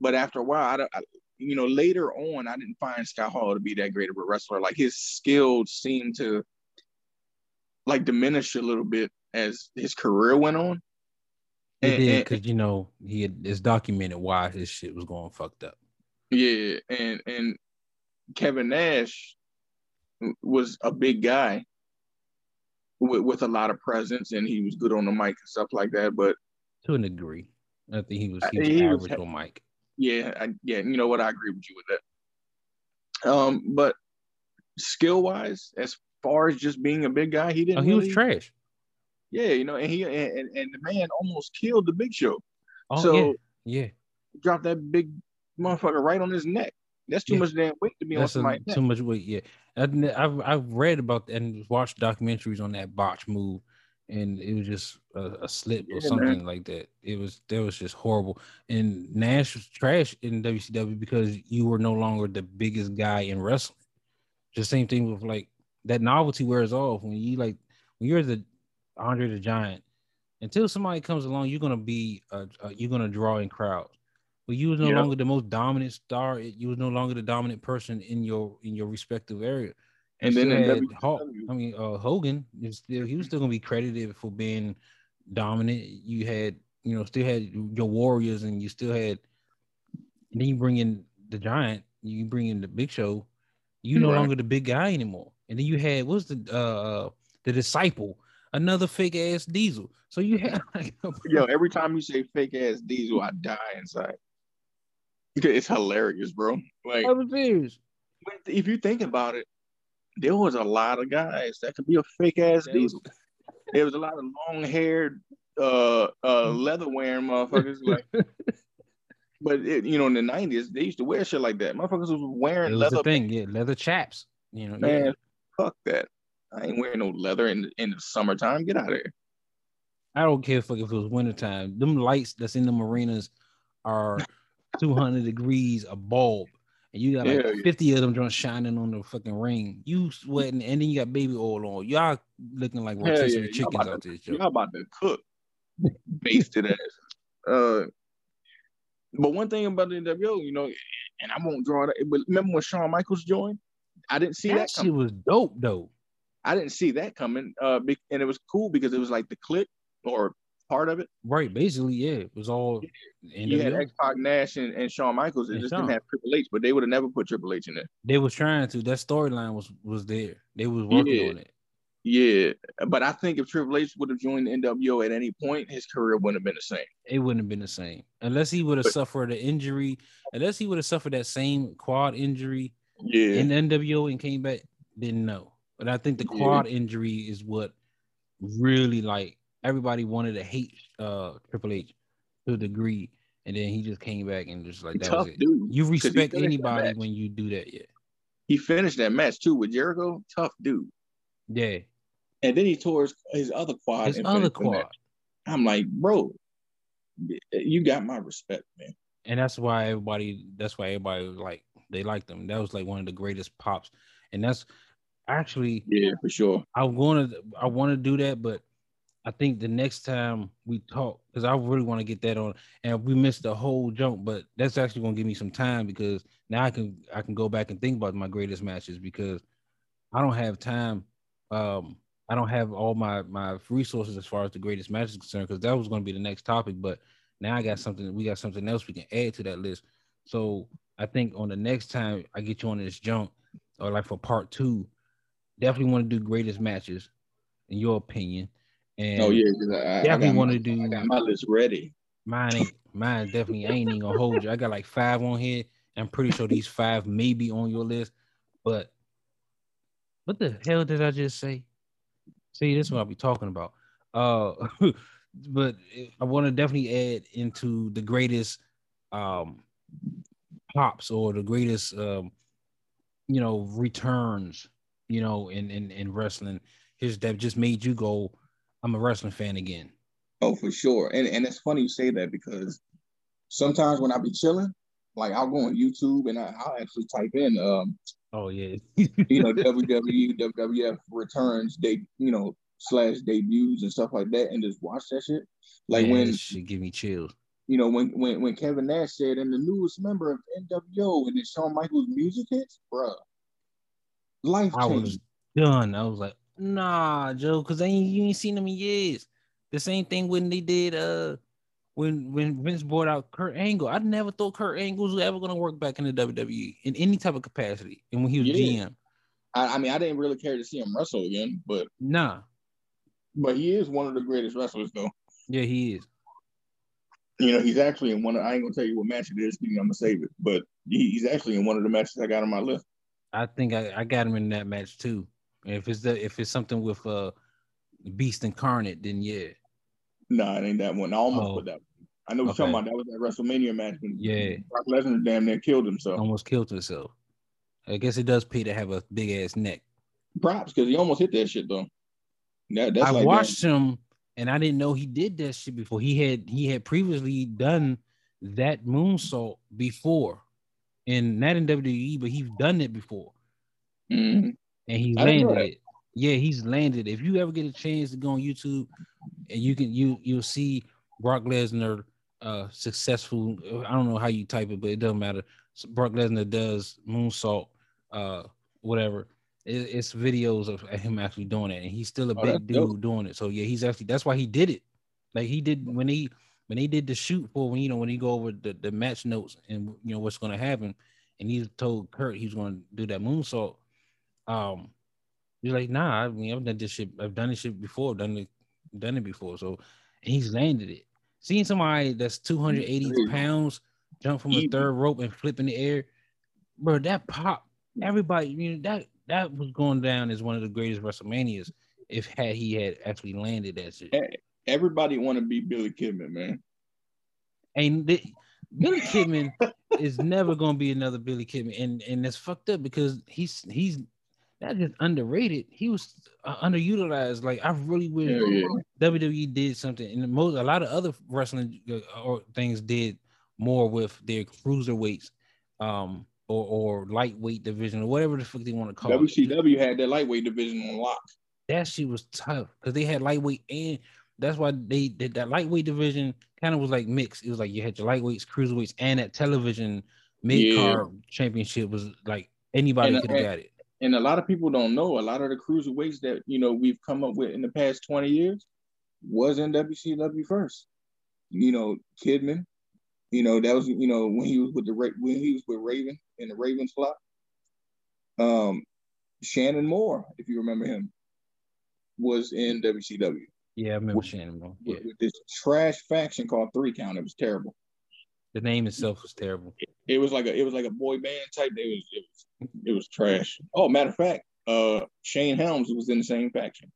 But after a while, I, I you know, later on, I didn't find Scott Hall to be that great of a wrestler. Like his skills seemed to like diminish a little bit as his career went on. It did because you know he had, it's documented why his shit was going fucked up. Yeah, and and Kevin Nash was a big guy with, with a lot of presence, and he was good on the mic and stuff like that. But to an degree, I think he was he was he average was, on mic. Yeah, I, yeah, you know what? I agree with you with that. Um, but skill wise, as far as just being a big guy, he didn't. Oh, he really, was trash. Yeah, you know, and he and, and the man almost killed the Big Show. Oh, so yeah, yeah. dropped that big motherfucker right on his neck. That's too Yeah. much damn weight to be on That's a- somebody. too much weight. Yeah, I've, I've I've read about and watched documentaries on that botch move, and it was just a, a slip Yeah, or man. something like that. It was that was just horrible. And Nash was trash in WCW because you were no longer the biggest guy in wrestling. Just same thing with like that novelty wears off when you like when you're the Andre the Giant. Until somebody comes along, you're gonna be uh, uh, you're gonna draw in crowds. But you was no Yeah. longer the most dominant star. You was no longer the dominant person in your in your respective area. And You then still had Hulk, I mean uh, Hogan is still he was still gonna be credited for being dominant. You had you know still had your warriors, and you still had. And then you bring in the Giant. You bring in the Big Show. You no Right. longer the big guy anymore. And then you had what's the uh the disciple, another fake ass Diesel. So you had like <laughs> Yo, every time you say fake ass diesel, I die inside. Because <laughs> It's hilarious, bro. Like I was serious. if you think about it, there was a lot of guys that could be a fake ass That diesel. There was a lot of long haired, uh, uh, leather wearing motherfuckers. Like, <laughs> but it, you know, in the nineties, they used to wear shit like that. Motherfuckers was wearing was leather. thing, yeah, leather chaps. You know, Man, yeah. fuck that. I ain't wearing no leather in in the summertime. Get out of here. I don't care if, if it was wintertime. Them lights that's in the marinas are <laughs> 200 degrees a bulb. And you got like Yeah, yeah. 50 of them just shining on the fucking ring. You sweating, and then you got baby oil on. Y'all looking like yeah, rotisserie y'all chickens out there. Y'all about to cook, basted ass. Uh, but one thing about the NWO, you know, and I won't draw that. But remember when Shawn Michaels joined? I didn't see That that, shit was dope though. I didn't see that coming. Uh, and it was cool because it was like the Kliq or part of it. Right, basically, yeah. It was all You had NWO. X Pac, Nash, and, and Shawn Michaels. It And just Shawn. didn't have Triple H, but they would have never put Triple H in there. They was trying to. That storyline was was there. They was working Yeah. on it. Yeah, but I think if Triple H would have joined the NWO at any point, his career wouldn't have been the same. It wouldn't have been the same unless he would have suffered an injury. Unless he would have suffered that same quad injury Yeah, in the NWO and came back, didn't know. But I think the Yeah. quad injury is what really like everybody wanted to hate uh Triple H to a degree, and then he just came back and just like that tough was it. dude. You respect anybody when you do that, yeah. He finished that match too with Jericho. Tough dude. Yeah, And then he tore his, his other quad. his other finished the match. quad, I'm like, bro, you got my respect, man. and that's why everybody. That's why everybody was like they liked him. That was like one of the greatest pops, and that's actually Yeah, for sure. I want to I want to do that, but I think the next time we talk, because I really want to get that on, and we missed the whole jump, but that's actually gonna give me some time because now I can I can go back and think about my greatest matches because I don't have time. Um, I don't have all my my resources as far as the greatest matches concerned because that was gonna be the next topic, but now I got something. We got something else we can add to that list. So I think on the next time I get you on this jump, or like for part two, definitely want to do greatest matches in your opinion. And oh yeah, I, I, definitely want to do I got my list ready. mine. Ain't mine definitely ain't even gonna hold you. I got like five on here. I'm pretty sure these five may be on your list, but what the hell did I just say? See, this is what I'll be talking about. Uh, <laughs> but I want to definitely add into the greatest um pops or the greatest um you know returns you know in in, in wrestling his that just made you go i'm a wrestling fan again Oh, for sure. And and it's funny you say that because sometimes when I be chilling, like I'll go on YouTube and I, I'll actually type in um, oh yeah you know, <laughs> WWE, WWF returns, they you know, slash debuts and stuff like that and just watch that shit. Like Man, when shit give me chills you know, when when when Kevin Nash said, and the newest member of NWO, and then Shawn Michaels music hits, bruh. Life i was done i was like nah joe because ain't you ain't seen them in years the same thing when they did uh when when Vince brought out Kurt Angle, I never thought Kurt Angle was ever gonna work back in the WWE in any type of capacity. And when he was Yeah. GM, I, I mean, I didn't really care to see him wrestle again, but nah, but he is one of the greatest wrestlers, though. yeah, he is. You know, he's actually in one of. I ain't gonna tell you what match it is. I'm gonna save it, but he, he's actually in one of the matches I got on my list. I think I, I got him in that match too. And if it's the if it's something with uh Beast Incarnate, then yeah. Nah, it ain't that one. I almost Oh. put that. One. I know what Okay. you're talking about. That was that WrestleMania match when Yeah, Brock Lesnar yeah, Brock Lesnar damn near killed himself. almost killed himself. I guess it does pay to have a big ass neck. Props because he almost hit that shit though. That, that's I like watched him and I didn't know he did that shit before. He had he had previously done that moonsault before, and not in WWE, but he's done it before, that. And he landed it. Yeah, he's landed. If you ever get a chance to go on YouTube, and you can you you'll see Brock Lesnar uh successful. I don't know how you type it, but it doesn't matter. So Brock Lesnar does moonsault, uh, whatever. It, it's videos of him actually doing it, and he's still a Oh, big dude dope. doing it. So yeah, he's actually that's why he did it. Like he did when he when he did the shoot for when you know when he go over the, the match notes and you know what's going to happen, and he told Kurt he's going to do that moonsault. Um, he's like, nah, I mean I've done this shit. I've done this shit before. Done it, done it before. So and he's landed it. Seeing somebody that's 280 pounds jump from a third rope and flip in the air, bro, that pop. Everybody, you know that that was going down as one of the greatest WrestleManias. If had he had actually landed that shit. Everybody want to be Billy Kidman, man. And the, Billy Kidman is never gonna be another Billy Kidman, and and that's fucked up because he's he's not just underrated. He was uh, underutilized. Like I really wish Yeah, yeah. WWE did something, and most a lot of other wrestling uh, or things did more with their cruiserweights, um, or or lightweight division or whatever the fuck they want to call it. WCW had that lightweight division on lock. That shit was tough because they had lightweight and that's why they did that lightweight division kind of was like mixed. It was like you had your lightweights, cruiserweights, and that television mid card championship was like anybody could have got it. And a lot of people don't know a lot of the cruiserweights that you know we've come up with in the past 20 years was in WCW first. You know, Kidman, you know, that was you know when he was with the Ra- when he was with Raven in the Ravens flock. Um Shannon Moore, if you remember him, was in WCW Yeah, I remember Shannon. Moore. Yeah, with, with this trash faction called Three Count. It was terrible. the name itself was terrible. It was like a it was like a boy band type. It was it was it was trash. Oh, matter of fact, uh Shane Helms was in the same faction.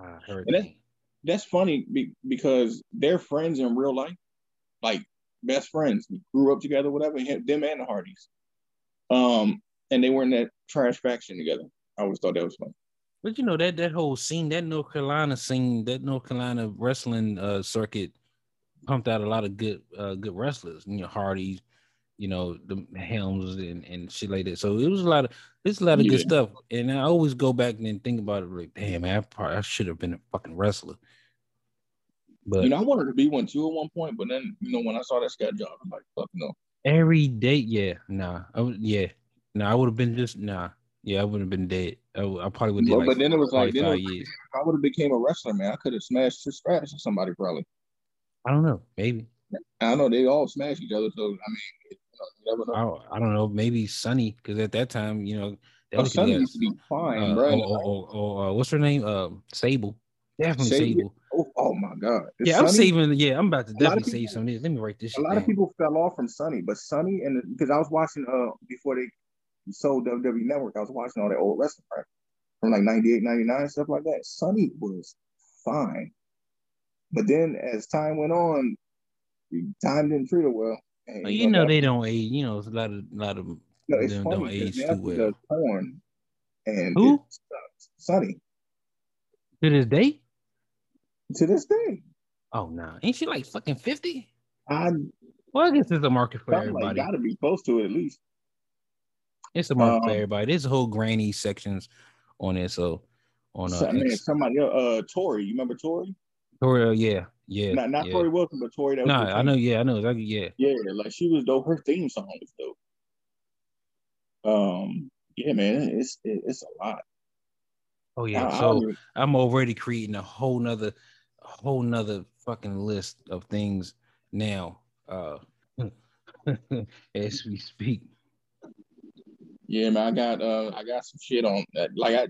I heard And that's- that's funny be, because they're friends in real life, like best friends, grew up together, whatever. him- Them and the Hardys, um, and they were in that trash faction together. I always thought that was funny. But you know that that whole scene, that North Carolina scene, that North Carolina wrestling uh, circuit pumped out a lot of good uh, good wrestlers. You know, Hardy, you know, the Helms and, and shit like that. So it was a lot of it's a lot of good stuff. And I always go back and think about it like, damn, man, I, probably, I should have been a fucking wrestler. But You know, I wanted to be one too at one point, but then you know when I saw that Scott job, I'm like, fuck no. every day, yeah, nah, I would, yeah, nah, I would have been just nah, yeah, I would have been dead. I, I probably would have But, like but then it was like, then it was, years. I would have became a wrestler, man, I could have smashed Trish Stratus or somebody probably. I don't know, maybe. I know they all smash each other, so I mean, you, never know. I don't, I don't know, maybe Sunny, because at that time, you know, that Oh, was Sunny used to be fine, uh, or, or, or, or, uh, what's her name? Um, Sable. Definitely Sable. Sable. oh, oh my god. Yeah, I'm saving. Yeah, I'm about to definitely save people- some of this. Let me write this. a lot of people fell off from Sunny, but Sunny and because I was watching uh before they sold WWE Network, I was watching all that old wrestling right from like 98, 99, stuff like that. Sunny was fine. But then as time went on, time didn't treat her well. And, Well, you know that- they don't age. You know, it's a lot of lot of know, it's them don't age too well. porn and Who? Sunny to this day. to this day. Oh nah, ain't she like fucking fifty? I Well, I guess there's a market for I'm like everybody. gotta be close to it at least. It's a market for Um, everybody. There's a whole granny sections on it. So on uh, So, man, somebody uh Tori, you remember Tori? Tori, yeah, yeah, Not not yeah. Torrie Wilson, but Tori that I know. Yeah, I know. Like, yeah, Yeah, like she was dope. Her theme song was dope. Um, yeah, man, it's it, it's a lot. oh yeah. I- I so even- I'm already creating a whole nother, a whole nother fucking list of things now. Uh, <laughs> as we speak. yeah, man, I got uh, I got some shit on that. Like I,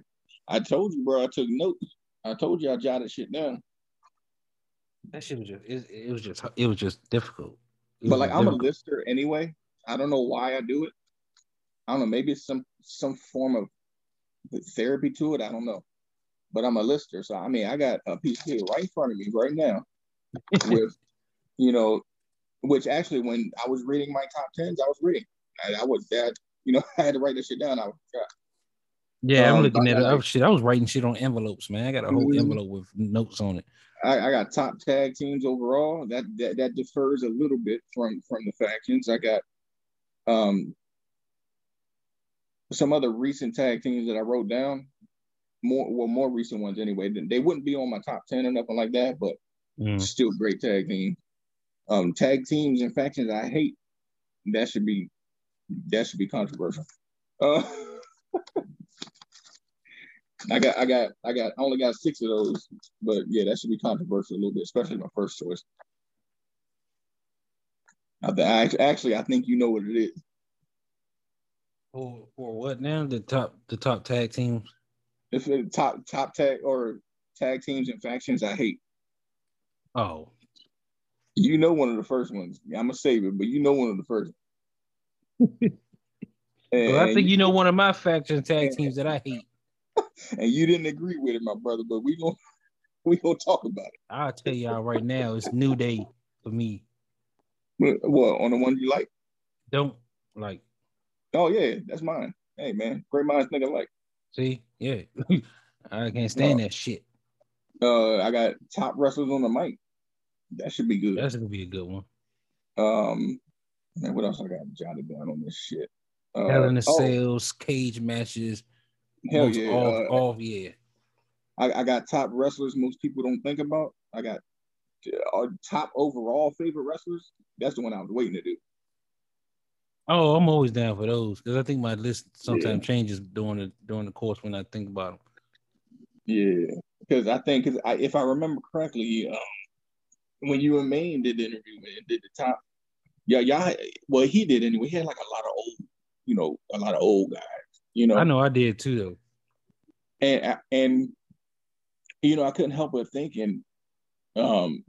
I told you, bro, I took notes. I told you I jotted shit down. That shit was just it, it was just it was just difficult. It But like just I'm a lister anyway. I don't know why I do it. I don't know. Maybe it's some some form of therapy to it. I don't know. But I'm a lister, so I mean, I got a piece here right in front of me right now <laughs> with, you know, which actually, when I was reading my top tens, I was reading. I, I was that you know <laughs> I had to write this shit down. I forgot. Yeah, I'm Um, looking at it. I was shit. I was writing shit on envelopes, man. I got a whole Mhm. envelope with notes on it. I, I got top tag teams overall. That, that that differs a little bit from from the factions. I got um some other recent tag teams that I wrote down. More well, more recent ones anyway. They wouldn't be on my top ten or nothing like that, but Mm. still great tag team. Um, tag teams and factions I hate. That should be that should be controversial. Uh, <laughs> I got I got I got I only got six of those, but yeah, that should be controversial a little bit, especially my first choice. I, actually I think you know what it is. For, for what now? The top the top tag teams. It's it's top top tag or tag teams and factions I hate. Oh, You know one of the first ones. I'm gonna save it, but you know one of the first. <laughs> well, I think you know one of my faction tag teams that I hate. And you didn't agree with it, my brother, but we gonna <laughs> we gonna talk about it. I'll tell y'all right now, it's New Day for me. What on the one you like? Don't like Oh yeah, that's mine. Hey man, great minds think alike. see, yeah. <laughs> I can't stand that shit. Uh, I got top wrestlers on the mic. That should be good. That's gonna be a good one. Um, man, what else I got jotted down on this shit? Uh, Hell in the oh, Cells, cage matches, hell most yeah. off, uh, off, yeah. I, I got top wrestlers most people don't think about. I got uh, top overall favorite wrestlers. That's the one I was waiting to do. Oh, I'm always down for those because I think my list sometimes changes during the during the course when I think about them. Yeah, because I think 'cause I, if I remember correctly, um, when you and Maine did the interview and did the top, yeah, y'all. Well, he did anyway. He had like a lot of old, you know, a lot of old guys. You know, I know I did too though. and and you know, I couldn't help but thinking, um,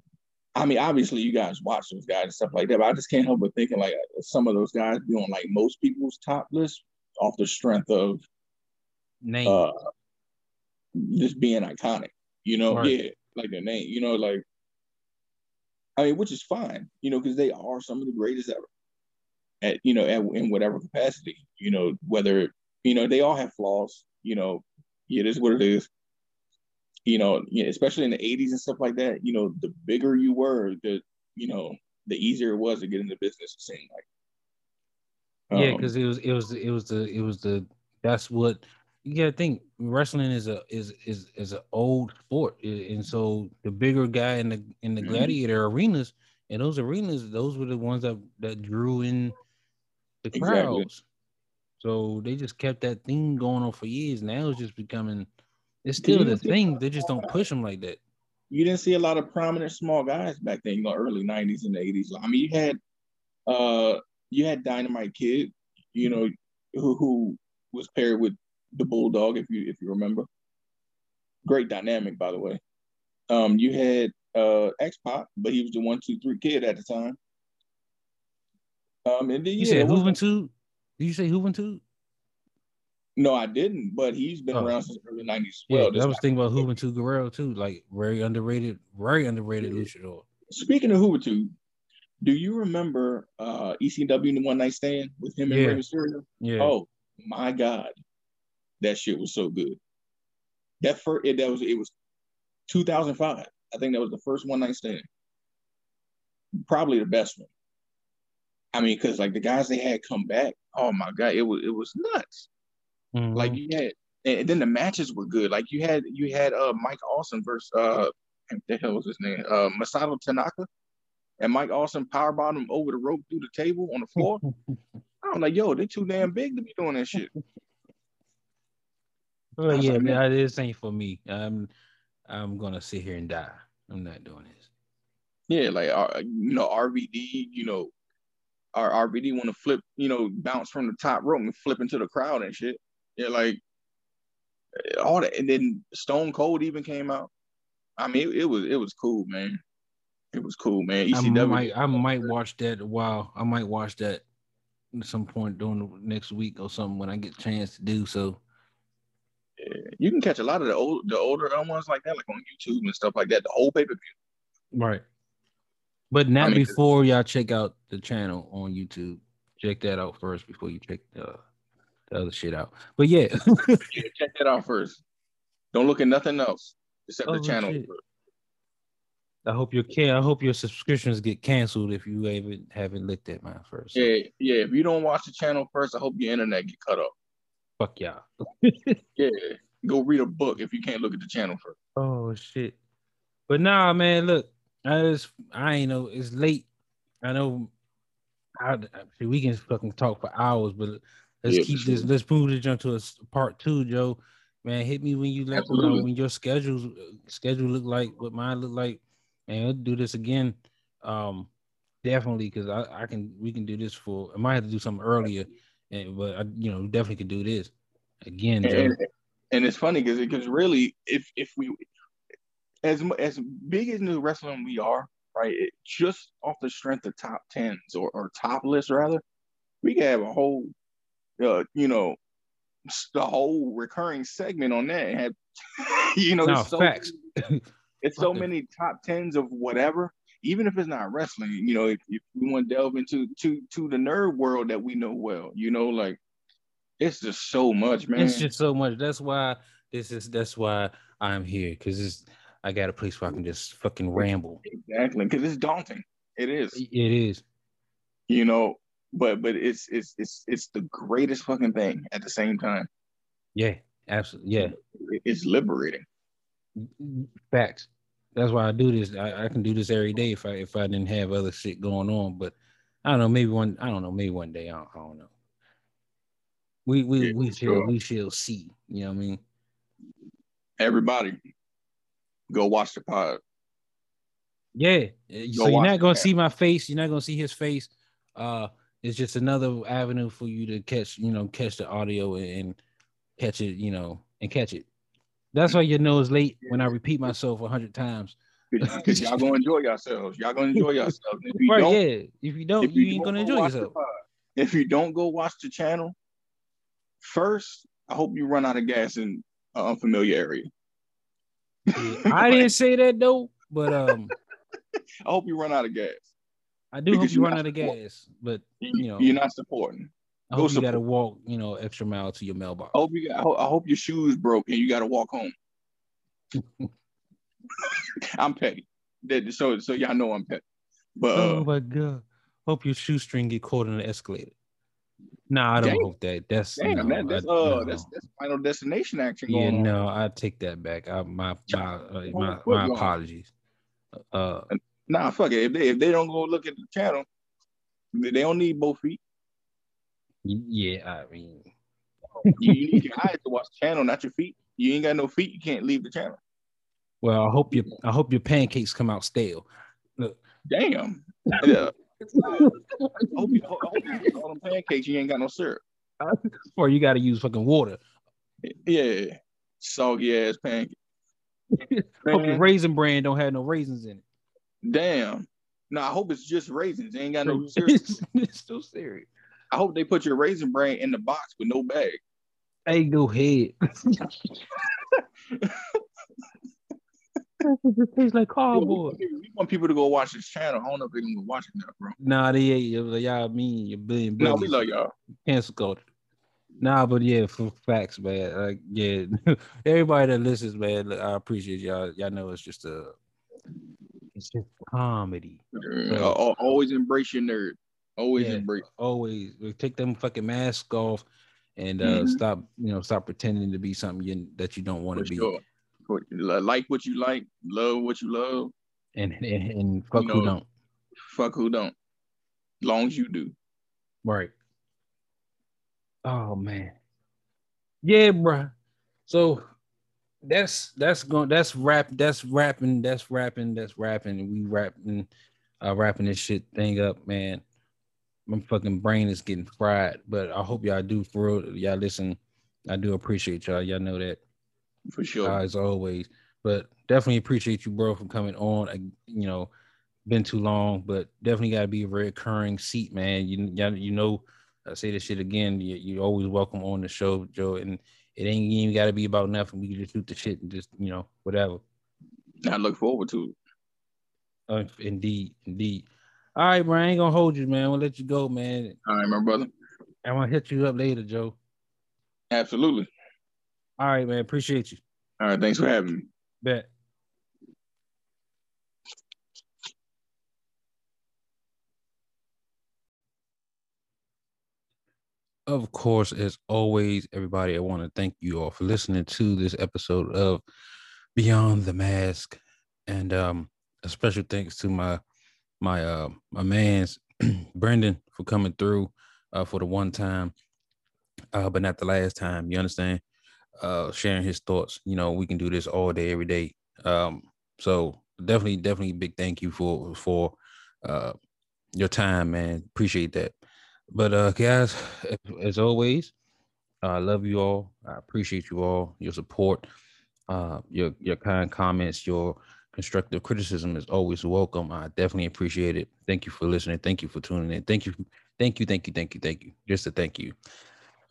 I mean, obviously you guys watch those guys and stuff like that, but I just can't help but thinking like some of those guys be on like most people's top list off the strength of Name. uh just being iconic, you know, Right. yeah, like their name, you know, like I mean, which is fine, you know, because they are some of the greatest ever at you know at, in whatever capacity, you know, whether you know they all have flaws, you know, yeah, it is what it is. You know, especially in the '80s and stuff like that. You know, the bigger you were, the you know, the easier it was to get into business. It seemed like. yeah, Um, because it was it was it was the it was the that's what you gotta think. Wrestling is a is is is an old sport, and so the bigger guy in the in the Mhm. gladiator arenas, and those arenas, those were the ones that that drew in the Exactly. So they just kept that thing going on for years. Now it's just becoming. It's still the thing. They just don't push them like that. you didn't see a lot of prominent small guys back then, you know, early '90s and '80s. I mean, you had uh, you had Dynamite Kid, you know, who who was paired with the Bulldog, if you if you remember. Great dynamic, by the way. Um, you had uh X Pac, but he was the one, two, three kid at the time. Um, and then You yeah, said wasn't- Juventud? Did you say Juventud? No, I didn't, but he's been Oh. around since the early '90s Yeah, well. I was thinking about Juventud Guerrero too. Like very underrated, very underrated Yeah. luchador. Speaking of Hoovertube, do you remember uh ECW in the One Night Stand with him and Yeah. Rey Mysterio? Yeah. Oh my God, that shit was so good. That first, it, that was it was 2005. I think that was the first one night stand. Probably the best one. I mean, because like the guys they had come back, oh my God, it was it was nuts. Mhm. Like you had, and then the matches were good. Like you had you had uh Mike Awesome versus uh what the hell was his name? Uh Masato Tanaka. And Mike Awesome powerbomb him over the rope through the table on the floor. <laughs> I'm like, yo, they're too damn big to be doing that shit. <laughs> Well, yeah, like, man, this ain't for me. I'm I'm gonna sit here and die. I'm not doing this. Yeah, like uh, you know, RVD, you know, our RVD want to flip, you know, bounce from the top rope and flip into the crowd and shit. Yeah, like eh, all that, and then Stone Cold even came out. I mean, it, it was it was cool, man. It was cool, man. E I ECW. might I might watch that Wow. I might watch that at some point during the next week or something when I get a chance to do so. Yeah, you can catch a lot of the old the older ones like that, like on YouTube and stuff like that. The whole pay per view. Right. But not I mean- before y'all check out the channel on YouTube. Check that out first before you check the, the other shit out. But yeah, <laughs> Yeah, check that out first. Don't look at nothing else except Oh, the channel. shit. I hope your can I hope your subscriptions get canceled if you haven't haven't looked at mine first. Yeah, yeah. If you don't watch the channel first, I hope your internet get cut off. fuck y'all. <laughs> Yeah, go read a book if you can't look at the channel first. Oh shit. But nah, man, look, I just I ain't know it's late. I know I, I- we can fucking talk for hours, but let's Yeah, keep this. Let's move this jump to a part two, Joe. Man, hit me when you let you know when your schedules schedule look like what mine look like, and we'll do this again. Um, definitely because I I can we can do this for. I might have to do something earlier, and but I you know definitely could do this again. And, and it's funny because because really, if if we as as big as new wrestling we are, right? It, just off the strength of top tens or, or top lists rather, we can have a whole, uh, you know, the whole recurring segment on that. And have, <laughs> you know, No, it's so facts. <laughs> it's so many top tens of whatever. Even if it's not wrestling, you know, if, if we want to delve into to to the nerd world that we know well, you know, like it's just so much, man. It's just so much. That's why this is. That's why I'm here because it's. I got a place where I can just fucking ramble. Exactly, because it's daunting. It is, It is. you know, but but it's it's it's it's the greatest fucking thing at the same time. Yeah. Absolutely. Yeah. It's liberating. Facts. That's why I do this. I, I can do this every day if I if I didn't have other shit going on. But I don't know. Maybe one. I don't know. Maybe one day. I don't, I don't know. We we Yeah, we shall sure. we shall see. You know what I mean? Everybody, go watch the pod. Yeah. So you're not gonna see my face. You're not gonna see his face. Uh, it's just another avenue for you to catch. You know, catch the audio and, catch it. You know, and catch it. That's why you know it's late when I repeat myself a hundred times. Because y'all gonna enjoy yourselves. Y'all gonna enjoy <laughs> yourselves. If you Right? don't, Yeah. If you don't, if you, you ain't gonna go enjoy yourself. if you don't go watch the channel, first, I hope you run out of gas in an unfamiliar area. Yeah, <laughs> I didn't say that though, but um, <laughs> I hope you run out of gas. I do hope Because you you're run out of gas. But You know, You're not supporting. I go hope you got to walk, you know, extra mile to your mailbox. I hope you. I hope, I hope your shoes broke and you got to walk home. <laughs> I'm petty. That- So so y'all know I'm petty. But uh, oh my god! Hope your shoestring get caught in the escalator. Nah, I don't Damn. hope that. That's damn, no, that, that's I- uh no. that's that's final destination action yeah, on. no, I take that back. I, my my uh, my, my apologies. Uh, Nah, fuck it. If they if they don't go look at the channel, they they don't need both feet. yeah, I mean, You, you need your <laughs> eyes to watch the channel, not your feet. You ain't got no feet, you can't leave the channel. well, I hope your I hope your pancakes come out stale. Damn. <laughs> Yeah. Hope you, hope you all them pancakes. You ain't got no syrup. <laughs> Or you got to use fucking water. Yeah, soggy ass pancake. <laughs> Hope your raisin bran don't have no raisins in it. damn. No, I hope it's just raisins. They ain't got no syrup. <laughs> it's, it's still serious. I hope they put your raisin bran in the box with no bag. Hey, go ahead. It tastes like We cardboard. we want people to go watch this channel. I don't know if they're gonna go watch it now, bro. Nah, they ain't. Y'all mean you're billion No, we love y'all. cancel culture. Nah, but yeah, for facts, man. Like, yeah, <laughs> everybody that listens, man, I appreciate y'all. Y'all know it's just a, it's just comedy. Al- always embrace your nerd. Always Yeah. embrace. Always take them fucking masks off and uh Mhm. stop, you know, stop pretending to be something you, that you don't want to be, sure. Like what you like, love what you love. and, and and fuck who know, don't. Fuck who don't. Long as you do. Right. Oh man. Yeah, bruh. So that's that's going that's rap that's rapping that's rapping that's rapping we rapping uh wrapping this shit thing up man my fucking brain is getting fried but i hope y'all do for real y'all listen i do appreciate y'all y'all know that For sure. as always. But definitely appreciate you, bro, for coming on. I, you know, been too long, but definitely got to be a recurring seat, man. You, you know, I say this shit again. You, you always welcome on the show, Joe. And it ain't even got to be about nothing. We can just shoot the shit and just, you know, whatever. I look forward to it. Uh, indeed, indeed. All right, Brian, I ain't gonna hold you, man. We'll let you go, man. All right, my brother. I'm gonna hit you up later, Joe. Absolutely. All right, man. Appreciate you. All right, thanks for having me. Bet. Of course, as always, everybody, I want to thank you all for listening to this episode of Beyond the Mask. And um, a special thanks to my my uh my man's <clears throat> Brendan for coming through uh for the one time, uh, but not the last time. You understand? Uh sharing his thoughts. You know, we can do this all day, every day. Um, so definitely, definitely big thank you for for uh your time, man. Appreciate that. But uh, guys, as always, I love you all. I appreciate you all, your support, uh, your your kind comments, your constructive criticism is always welcome. I definitely appreciate it. Thank you for listening. Thank you for tuning in. Thank you, thank you, thank you, thank you, thank you. Just a thank you.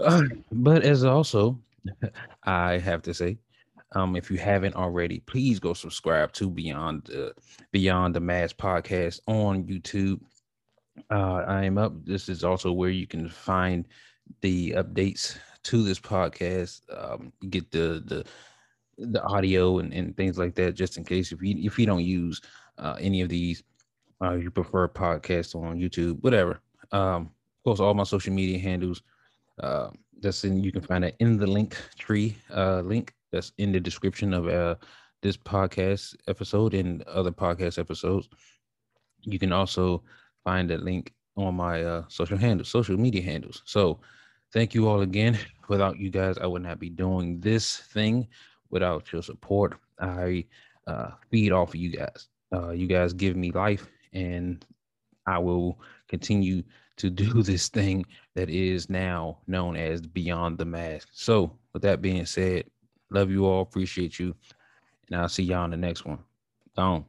Uh, <clears throat> but as also, <laughs> I have to say, um, if you haven't already, please go subscribe to Beyond uh, Beyond the Mask podcast on YouTube uh, I am up. This is also where you can find the updates to this podcast. Um, get the the the audio and, and things like that, just in case if you if you don't use uh, any of these, uh, you prefer podcasts on YouTube, whatever. Um, of course, all my social media handles. Uh, that's in. You can find it in the link tree uh, link that's in the description of uh, this podcast episode and other podcast episodes. You can also find a link on my uh, social handles, social media handles. So thank you all again. <laughs> Without you guys, I would not be doing this thing. Without your support, I uh, feed off of you guys. Uh, you guys give me life, and I will continue to do <laughs> this thing that is now known as Beyond the Mask. So, with that being said, love you all, appreciate you, and I'll see y'all on the next one. Gone.